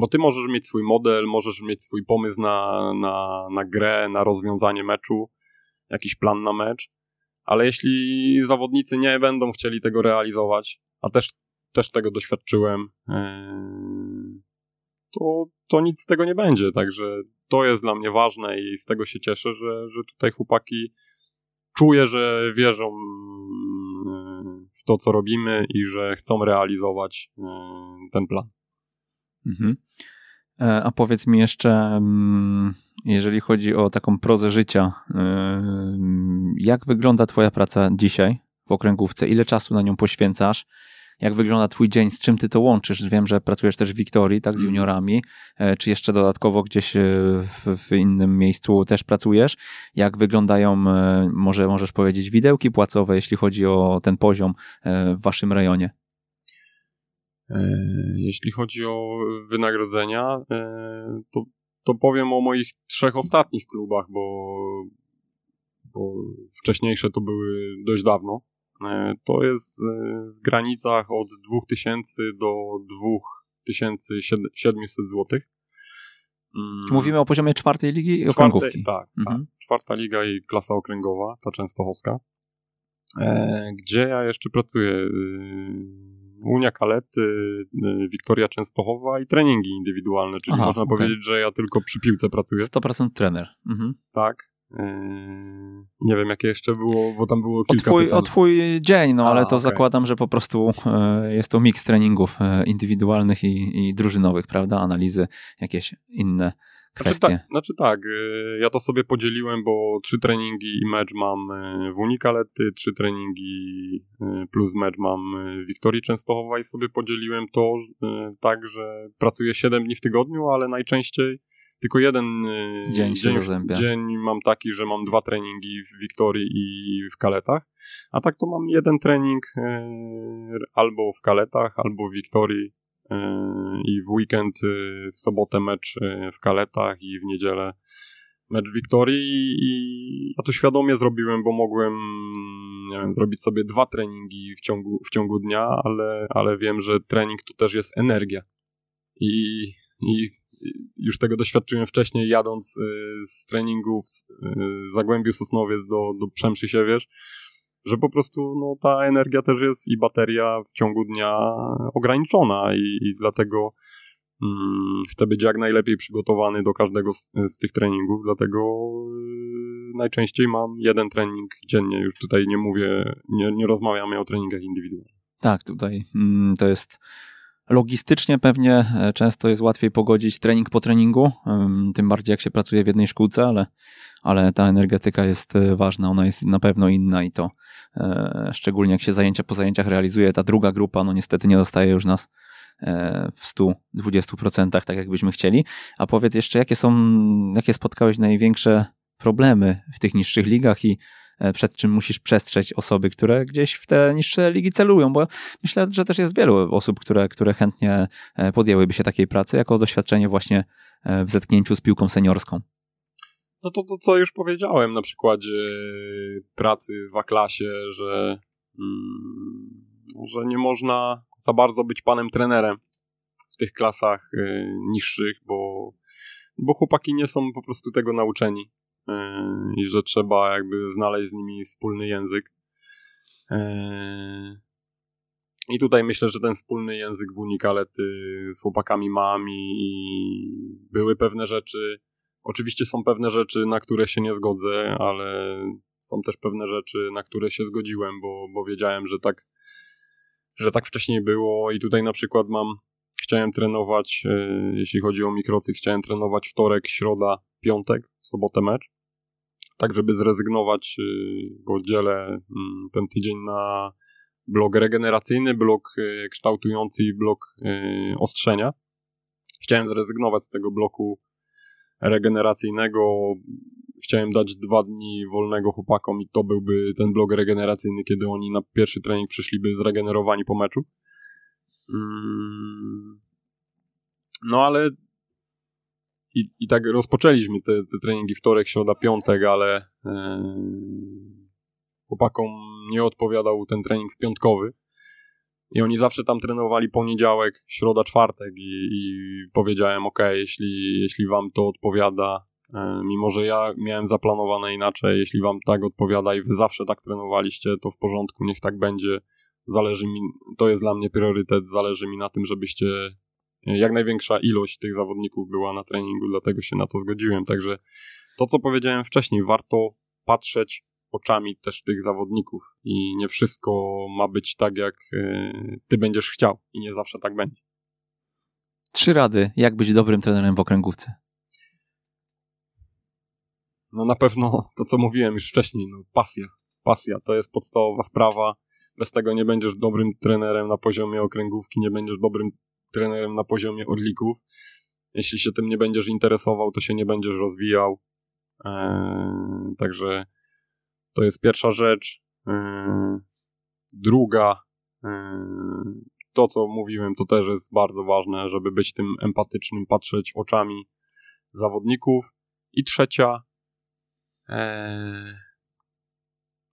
Bo ty możesz mieć swój model, możesz mieć swój pomysł na, na, na grę, na rozwiązanie meczu, jakiś plan na mecz, ale jeśli zawodnicy nie będą chcieli tego realizować, a też, też tego doświadczyłem, e, to, to nic z tego nie będzie. Także to jest dla mnie ważne i z tego się cieszę, że, że tutaj chłopaki czuję, że wierzą mm, w to, co robimy i że chcą realizować mm, ten plan. Mhm. E, a powiedz mi jeszcze, mm, jeżeli chodzi o taką prozę życia, e, jak wygląda Twoja praca dzisiaj w okręgówce? Ile czasu na nią poświęcasz? Jak wygląda twój dzień, z czym ty to łączysz? Wiem, że pracujesz też w Wiktorii, tak, z mhm. juniorami, e, czy jeszcze dodatkowo gdzieś e, w, innym miejscu też pracujesz? Jak wyglądają, e, może możesz powiedzieć, widełki płacowe, jeśli chodzi o ten poziom w waszym rejonie? Jeśli chodzi o wynagrodzenia, to, to powiem o moich trzech ostatnich klubach, bo, bo wcześniejsze to były dość dawno. E, to jest e, w granicach od 2000 do 2700 zł. Mm. Mówimy o poziomie czwartej ligi i okręgówki. Tak, tak, mhm. tak. Czwarta liga i klasa okręgowa, ta częstochowska. E, gdzie ja jeszcze pracuję? Unia Kalety, Wiktoria Częstochowa i treningi indywidualne, czyli Aha, można okay. powiedzieć, że ja tylko przy piłce pracuję. 100% trener. Mhm. Tak. Yy, nie wiem, jakie jeszcze było, bo tam było kilka o twój, o twój dzień, no A, ale to okay. zakładam, że po prostu e, jest to miks treningów e, indywidualnych i, i drużynowych, prawda? Analizy, jakieś inne kwestie. Znaczy tak, znaczy tak, e, ja to sobie podzieliłem, bo trzy treningi i mecz mam w Unikalety, trzy treningi plus mecz mam w Wiktorii Częstochowa i sobie podzieliłem to tak, że pracuję 7 dni w tygodniu, ale najczęściej tylko jeden y, dzień, dzień, dzień mam taki, że mam dwa treningi w Wiktorii i w Kaletach, a tak to mam jeden trening y, albo w Kaletach, albo w Wiktorii y, i w weekend w sobotę mecz w Kaletach i w niedzielę mecz Wiktorii. I ja to świadomie zrobiłem, bo mogłem nie wiem, zrobić sobie dwa treningi w ciągu, w ciągu dnia, ale, ale wiem, że trening to też jest energia. I, i już tego doświadczyłem wcześniej, jadąc y, z treningu w y, Zagłębiu Sosnowiec do, do Przemszy Siewierz, że po prostu no, ta energia też jest i bateria w ciągu dnia ograniczona i, i dlatego mm, chcę być jak najlepiej przygotowany do każdego z, z tych treningów, dlatego y, najczęściej mam jeden trening dziennie, już tutaj nie mówię, nie, nie rozmawiamy o treningach indywidualnych. Tak, tutaj mm, to jest Logistycznie pewnie e, często jest łatwiej pogodzić trening po treningu, tym bardziej jak się pracuje w jednej szkółce, ale, ale ta energetyka jest e, ważna, ona jest na pewno inna i to e, szczególnie jak się zajęcia po zajęciach realizuje, ta druga grupa no niestety nie dostaje już nas w 120%, tak jakbyśmy chcieli. A powiedz jeszcze, jakie są, jakie spotkałeś największe problemy w tych niższych ligach i przed czym musisz przestrzeć osoby, które gdzieś w te niższe ligi celują, bo myślę, że też jest wielu osób, które, które chętnie e, podjęłyby się takiej pracy jako doświadczenie właśnie e, w zetknięciu z piłką seniorską. No to, to co już powiedziałem na przykładzie pracy w A-klasie, że, mm, że nie można za bardzo być panem trenerem w tych klasach niższych, bo, bo chłopaki nie są po prostu tego nauczeni. E, i że trzeba jakby znaleźć z nimi wspólny język. E, I tutaj myślę, że ten wspólny język w Unikalety z chłopakami mam i były pewne rzeczy. Oczywiście są pewne rzeczy, na które się nie zgodzę, ale są też pewne rzeczy, na które się zgodziłem, bo, bo wiedziałem, że tak, że tak wcześniej było i tutaj na przykład mam, chciałem trenować, e, jeśli chodzi o mikrocy, chciałem trenować wtorek, środa, piątek, sobotę mecz, tak żeby zrezygnować, e, bo dzielę mm, ten tydzień na blok regeneracyjny, blok e, kształtujący i blok ostrzenia. Chciałem zrezygnować z tego bloku regeneracyjnego. Chciałem dać dwa dni wolnego chłopakom i to byłby ten blok regeneracyjny, kiedy oni na pierwszy trening przyszliby zregenerowani po meczu. Mm. No ale i, i tak rozpoczęliśmy te, te treningi wtorek, środa, piątek, ale yy, chłopakom nie odpowiadał ten trening piątkowy. I oni zawsze tam trenowali poniedziałek, środa, czwartek i, i powiedziałem, ok, jeśli, jeśli wam to odpowiada, e, mimo że ja miałem zaplanowane inaczej, jeśli wam tak odpowiada i wy zawsze tak trenowaliście, to w porządku, niech tak będzie. Zależy mi, to jest dla mnie priorytet, zależy mi na tym, żebyście e, jak największa ilość tych zawodników była na treningu, dlatego się na to zgodziłem. Także to, co powiedziałem wcześniej, warto patrzeć oczami też tych zawodników i nie wszystko ma być tak, jak e, ty będziesz chciał i nie zawsze tak będzie. Trzy rady, jak być dobrym trenerem w okręgówce. No na pewno to, co mówiłem już wcześniej, no pasja. Pasja to jest podstawowa sprawa. Bez tego nie będziesz dobrym trenerem na poziomie okręgówki, nie będziesz dobrym trenerem na poziomie odlików. Jeśli się tym nie będziesz interesował, to się nie będziesz rozwijał. Eee, także to jest pierwsza rzecz. Yy, druga, yy, to co mówiłem, to też jest bardzo ważne, żeby być tym empatycznym, patrzeć oczami zawodników. I trzecia, yy,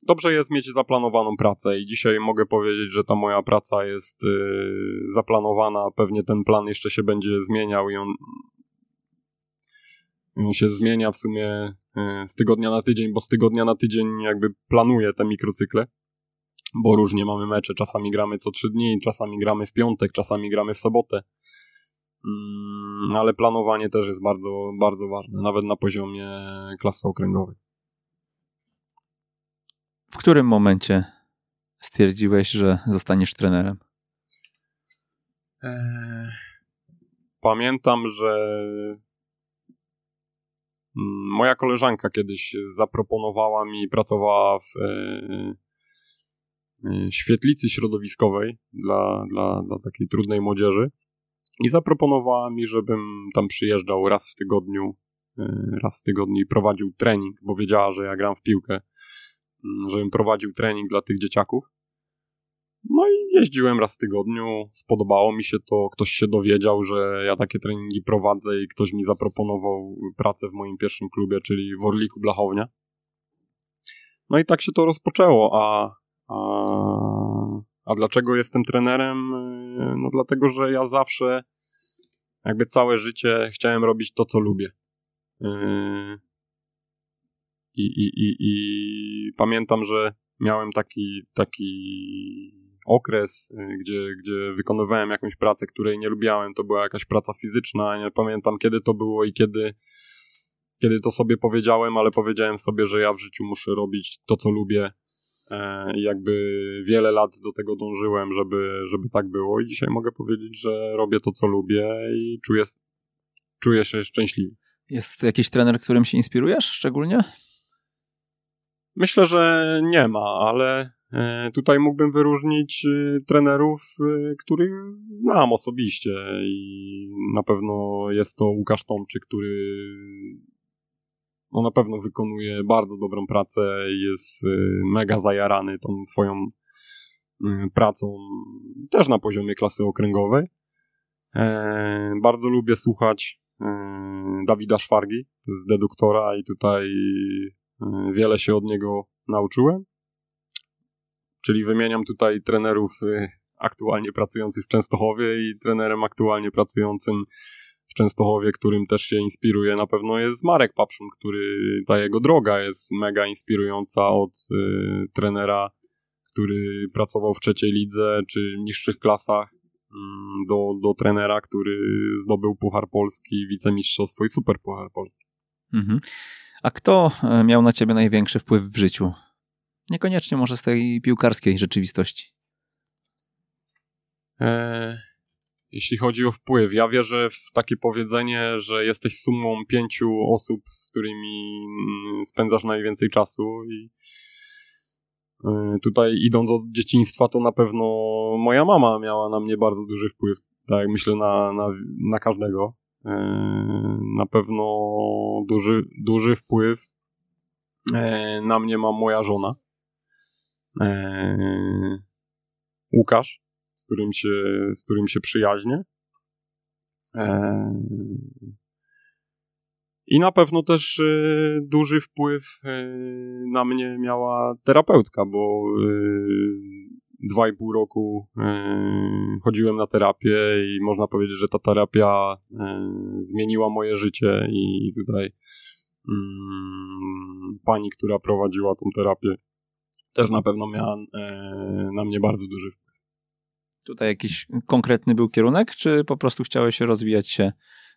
dobrze jest mieć zaplanowaną pracę i dzisiaj mogę powiedzieć, że ta moja praca jest zaplanowana, pewnie ten plan jeszcze się będzie zmieniał i on on się zmienia w sumie e, z tygodnia na tydzień, bo z tygodnia na tydzień jakby planuję te mikrocykle, bo różnie mamy mecze, czasami gramy co trzy dni, czasami gramy w piątek, czasami gramy w sobotę, mm, ale planowanie też jest bardzo, bardzo ważne, nawet na poziomie klasy okręgowej. W którym momencie stwierdziłeś, że zostaniesz trenerem? Eee, pamiętam, że Mm, moja koleżanka kiedyś zaproponowała mi, pracowała w e, e, świetlicy środowiskowej dla, dla, dla takiej trudnej młodzieży i zaproponowała mi, żebym tam przyjeżdżał raz w tygodniu, e, raz w tygodniu i prowadził trening, bo wiedziała, że ja gram w piłkę, żebym prowadził trening dla tych dzieciaków. No i jeździłem raz w tygodniu, spodobało mi się to, ktoś się dowiedział, że ja takie treningi prowadzę i ktoś mi zaproponował pracę w moim pierwszym klubie, czyli w Orliku Blachownia. No i tak się to rozpoczęło, a, a, a dlaczego jestem trenerem? No dlatego, że ja zawsze jakby całe życie chciałem robić to, co lubię. Yy, I, i, i, i pamiętam, że miałem taki, taki okres, y, gdzie, gdzie wykonywałem jakąś pracę, której nie lubiałem, to była jakaś praca fizyczna, nie pamiętam kiedy to było i kiedy, kiedy to sobie powiedziałem, ale powiedziałem sobie, że ja w życiu muszę robić to, co lubię e, i jakby wiele lat do tego dążyłem, żeby, żeby tak było i dzisiaj mogę powiedzieć, że robię to, co lubię i czuję, czuję się szczęśliwy. Jest jakiś trener, którym się inspirujesz szczególnie? Myślę, że nie ma, ale E, tutaj mógłbym wyróżnić e, trenerów, e, których znam osobiście i na pewno jest to Łukasz Tomczyk, który no na pewno wykonuje bardzo dobrą pracę i jest mega zajarany tą swoją pracą też na poziomie klasy okręgowej. Bardzo lubię słuchać Dawida Szwargi z Deduktora i tutaj wiele się od niego nauczyłem. Czyli wymieniam tutaj trenerów y, aktualnie pracujących w Częstochowie i trenerem aktualnie pracującym w Częstochowie, którym też się inspiruje na pewno jest Marek Papszun, który ta jego droga jest mega inspirująca od y, trenera, który pracował w trzeciej lidze czy niższych klasach mm, do, do trenera, który zdobył Puchar Polski, wicemistrzostwo i super Puchar Polski. Mhm. A kto e, miał na ciebie największy wpływ w życiu? Niekoniecznie może z tej piłkarskiej rzeczywistości. E, jeśli chodzi o wpływ, ja wierzę w takie powiedzenie, że jesteś sumą pięciu osób, z którymi mm, spędzasz najwięcej czasu i e, tutaj idąc od dzieciństwa, to na pewno moja mama miała na mnie bardzo duży wpływ, tak myślę na, na, na każdego. E, na pewno duży, duży wpływ e, na mnie ma moja żona. Łukasz, z którym się, z którym się przyjaźnię. I na pewno też e, duży wpływ e, na mnie miała terapeutka, bo e, dwa i pół roku chodziłem na terapię i można powiedzieć, że ta terapia zmieniła moje życie i tutaj mm, pani, która prowadziła tą terapię, też na pewno miała na mnie bardzo duży wpływ. Tutaj jakiś konkretny był kierunek, czy po prostu chciałeś rozwijać się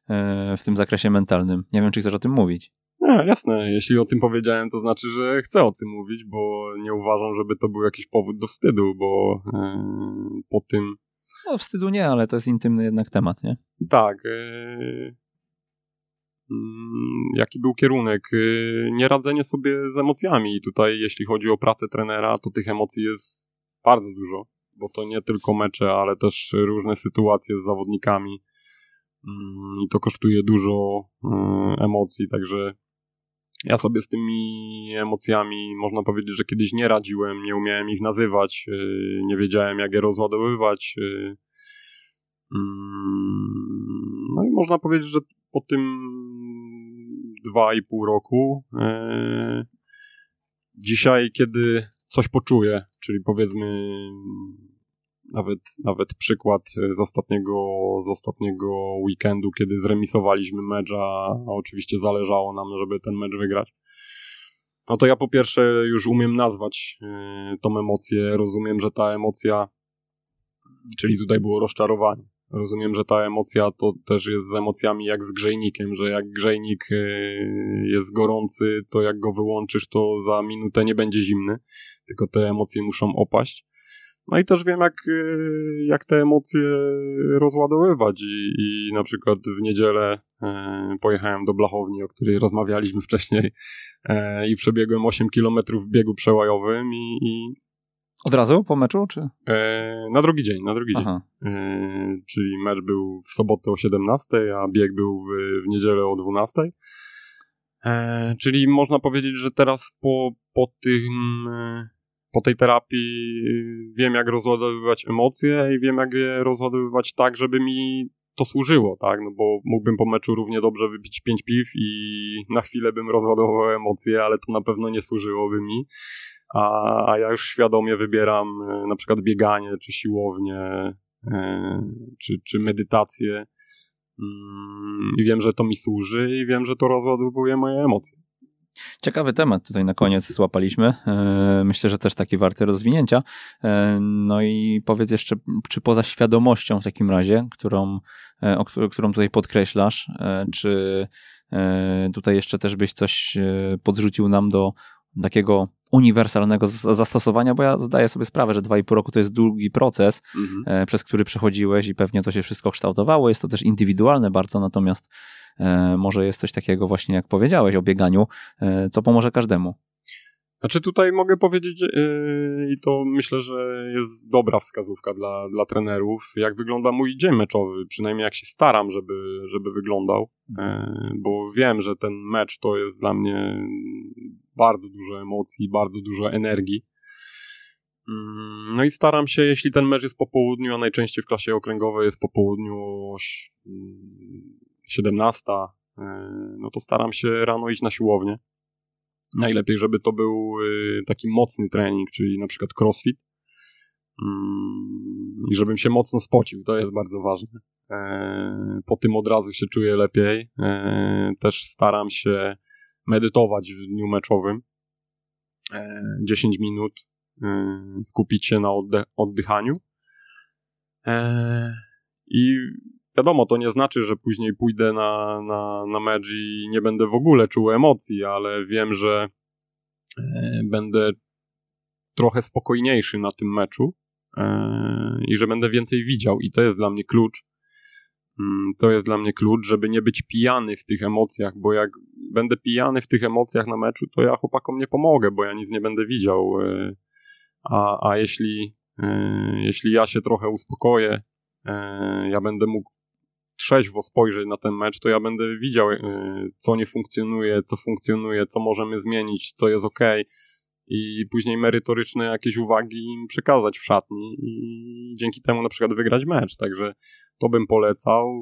e, w tym zakresie mentalnym? Nie wiem, czy chcesz o tym mówić. Nie, jasne. Jeśli o tym powiedziałem, to znaczy, że chcę o tym mówić, bo nie uważam, żeby to był jakiś powód do wstydu, bo yy, po tym. No, wstydu nie, ale to jest intymny jednak temat, nie? Tak. Yy, jaki był kierunek? Yy, nieradzenie sobie z emocjami. I tutaj, jeśli chodzi o pracę trenera, to tych emocji jest bardzo dużo bo to nie tylko mecze, ale też różne sytuacje z zawodnikami mm, i to kosztuje dużo emocji, także ja sobie z tymi emocjami można powiedzieć, że kiedyś nie radziłem, nie umiałem ich nazywać, y, nie wiedziałem jak je rozładowywać. Y, mm, no i można powiedzieć, że po tym dwa i pół roku y, dzisiaj, kiedy coś poczuję, czyli powiedzmy nawet, nawet przykład z ostatniego, z ostatniego weekendu, kiedy zremisowaliśmy mecz, a oczywiście zależało nam, żeby ten mecz wygrać. No to ja po pierwsze już umiem nazwać yy, tą emocję, rozumiem, że ta emocja, czyli tutaj było rozczarowanie. Rozumiem, że ta emocja to też jest z emocjami jak z grzejnikiem, że jak grzejnik yy, jest gorący, to jak go wyłączysz, to za minutę nie będzie zimny, tylko te emocje muszą opaść. No i też wiem, jak, y, jak te emocje rozładowywać. I, I na przykład w niedzielę e, pojechałem do Blachowni, o której rozmawialiśmy wcześniej, e, i przebiegłem 8 km w biegu przełajowym. I, i Od razu po meczu, czy? Na drugi dzień, na drugi Aha. dzień. Czyli mecz był w sobotę o 17, a bieg był w, niedzielę o 12. E, czyli można powiedzieć, że teraz po, po tym po tej terapii wiem, jak rozładowywać emocje i wiem, jak je rozładowywać tak, żeby mi to służyło, tak? No bo mógłbym po meczu równie dobrze wypić pięć piw i na chwilę bym rozładował emocje, ale to na pewno nie służyłoby mi. A, a ja już świadomie wybieram e, na przykład bieganie, czy siłownię, e, czy, czy medytację. Mm, I wiem, że to mi służy i wiem, że to rozładowuje moje emocje. Ciekawy temat tutaj na koniec złapaliśmy. E, myślę, że też taki warty rozwinięcia. E, no i powiedz jeszcze, czy poza świadomością w takim razie, którą, e, o, którą tutaj podkreślasz, czy tutaj jeszcze też byś coś podrzucił nam do takiego uniwersalnego zastosowania, bo ja zdaję sobie sprawę, że dwa i pół roku to jest długi proces, mhm. przez który przechodziłeś i pewnie to się wszystko kształtowało. Jest to też indywidualne bardzo, natomiast może jest coś takiego właśnie, jak powiedziałeś o bieganiu, e, co pomoże każdemu. Znaczy tutaj mogę powiedzieć yy, i to myślę, że jest dobra wskazówka dla, dla trenerów, jak wygląda mój dzień meczowy, przynajmniej jak się staram, żeby, żeby wyglądał, bo wiem, że ten mecz to jest dla mnie bardzo dużo emocji, bardzo dużo energii. Yy, no i staram się, jeśli ten mecz jest po południu, a najczęściej w klasie okręgowej jest po południu 17, e, no to staram się rano iść na siłownię. Najlepiej, żeby to był e, taki mocny trening, czyli na przykład crossfit. Mm, I żebym się mocno spocił, to jest bardzo ważne. E, po tym od razu się czuję lepiej. Też staram się medytować w dniu meczowym. 10 minut skupić się na oddychaniu. I Wiadomo, to nie znaczy, że później pójdę na, na, na mecz i nie będę w ogóle czuł emocji, ale wiem, że e, będę trochę spokojniejszy na tym meczu, i że będę więcej widział i to jest dla mnie klucz. Mm, to jest dla mnie klucz, żeby nie być pijany w tych emocjach, bo jak będę pijany w tych emocjach na meczu, to ja chłopakom nie pomogę, bo ja nic nie będę widział. A, a jeśli, jeśli ja się trochę uspokoję, ja będę mógł trzeźwo spojrzeć na ten mecz, to ja będę widział, y, co nie funkcjonuje, co funkcjonuje, co możemy zmienić, co jest ok. I później merytoryczne jakieś uwagi im przekazać w szatni i dzięki temu na przykład wygrać mecz. Także to bym polecał.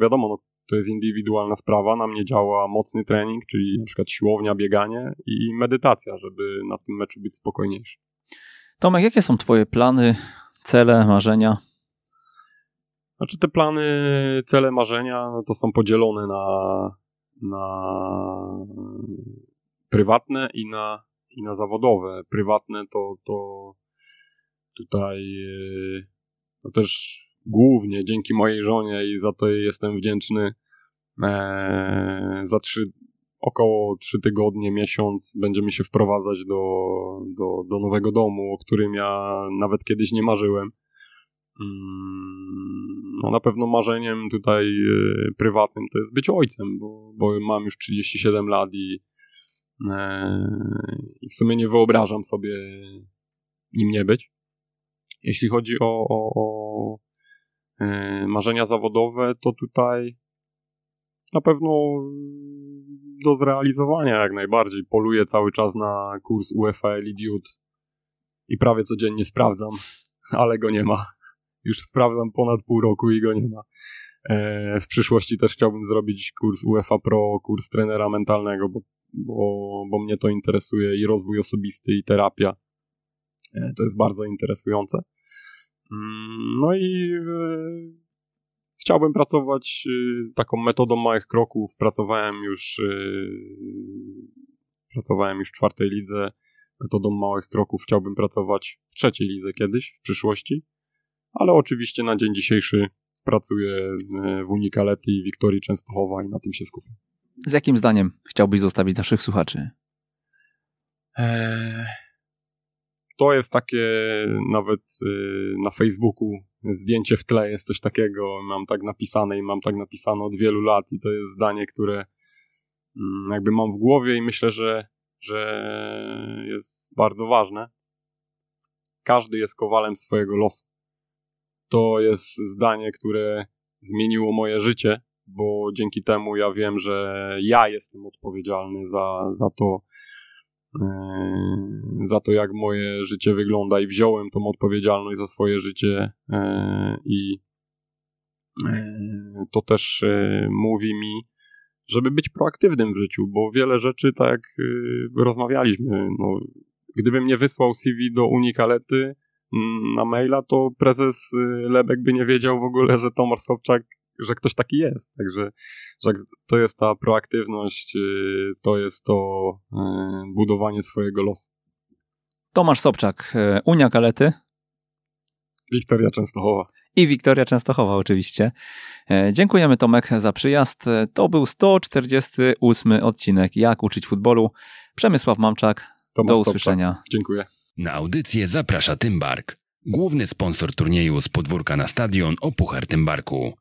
Wiadomo, no, to jest indywidualna sprawa. Na mnie działa mocny trening, czyli na przykład siłownia, bieganie i medytacja, żeby na tym meczu być spokojniejszy. Tomek, jakie są Twoje plany, cele, marzenia znaczy te plany, cele, marzenia no to są podzielone na, na prywatne i na, i na zawodowe. Prywatne to, to tutaj no też głównie dzięki mojej żonie i za to jestem wdzięczny. E, za trzy, około trzy tygodnie, miesiąc będziemy się wprowadzać do, do, do nowego domu, o którym ja nawet kiedyś nie marzyłem. Mm, no na pewno marzeniem tutaj y, prywatnym to jest być ojcem, bo, bo mam już 37 lat i, e, i w sumie nie wyobrażam sobie nim nie być. Jeśli chodzi o, o, o e, marzenia zawodowe, to tutaj na pewno do zrealizowania jak najbardziej. Poluję cały czas na kurs UEFA Elite i prawie codziennie sprawdzam, ale go nie ma już sprawdzam ponad pół roku i go nie ma. E, w przyszłości też chciałbym zrobić kurs UEFA Pro, kurs trenera mentalnego, bo, bo, bo mnie to interesuje i rozwój osobisty, i terapia. E, to jest bardzo interesujące. Mm, no i e, chciałbym pracować taką metodą małych kroków. Pracowałem już pracowałem już w czwartej lidze. Metodą małych kroków chciałbym pracować w trzeciej lidze kiedyś, w przyszłości ale oczywiście na dzień dzisiejszy pracuję e, w Unikalety i Wiktorii Częstochowa i na tym się skupię. Z jakim zdaniem chciałbyś zostawić naszych słuchaczy? Eee, to jest takie nawet e, na Facebooku zdjęcie w tle jest coś takiego, mam tak napisane i mam tak napisane od wielu lat i to jest zdanie, które mm, jakby mam w głowie i myślę, że, że jest bardzo ważne. Każdy jest kowalem swojego losu to jest zdanie, które zmieniło moje życie, bo dzięki temu ja wiem, że ja jestem odpowiedzialny za, za to, yy, za to, jak moje życie wygląda i wziąłem tą odpowiedzialność za swoje życie yy, i yy, to też mówi mi, żeby być proaktywnym w życiu, bo wiele rzeczy, tak jak rozmawialiśmy, no, gdybym nie wysłał CV do Unikalety, na maila, to prezes y, Lebek by nie wiedział w ogóle, że Tomasz Sobczak, że ktoś taki jest. Także że to jest ta proaktywność, y, to jest to y, budowanie swojego losu. Tomasz Sobczak, Unia Kalety. Wiktoria Częstochowa. I Wiktoria Częstochowa oczywiście. E, dziękujemy Tomek za przyjazd. To był 148 odcinek Jak uczyć futbolu. Przemysław Mamczak. Tomasz Do usłyszenia. Sobczak. Dziękuję. Na audycję zaprasza Tymbark, główny sponsor turnieju z podwórka na stadion o Puchar Tymbarku.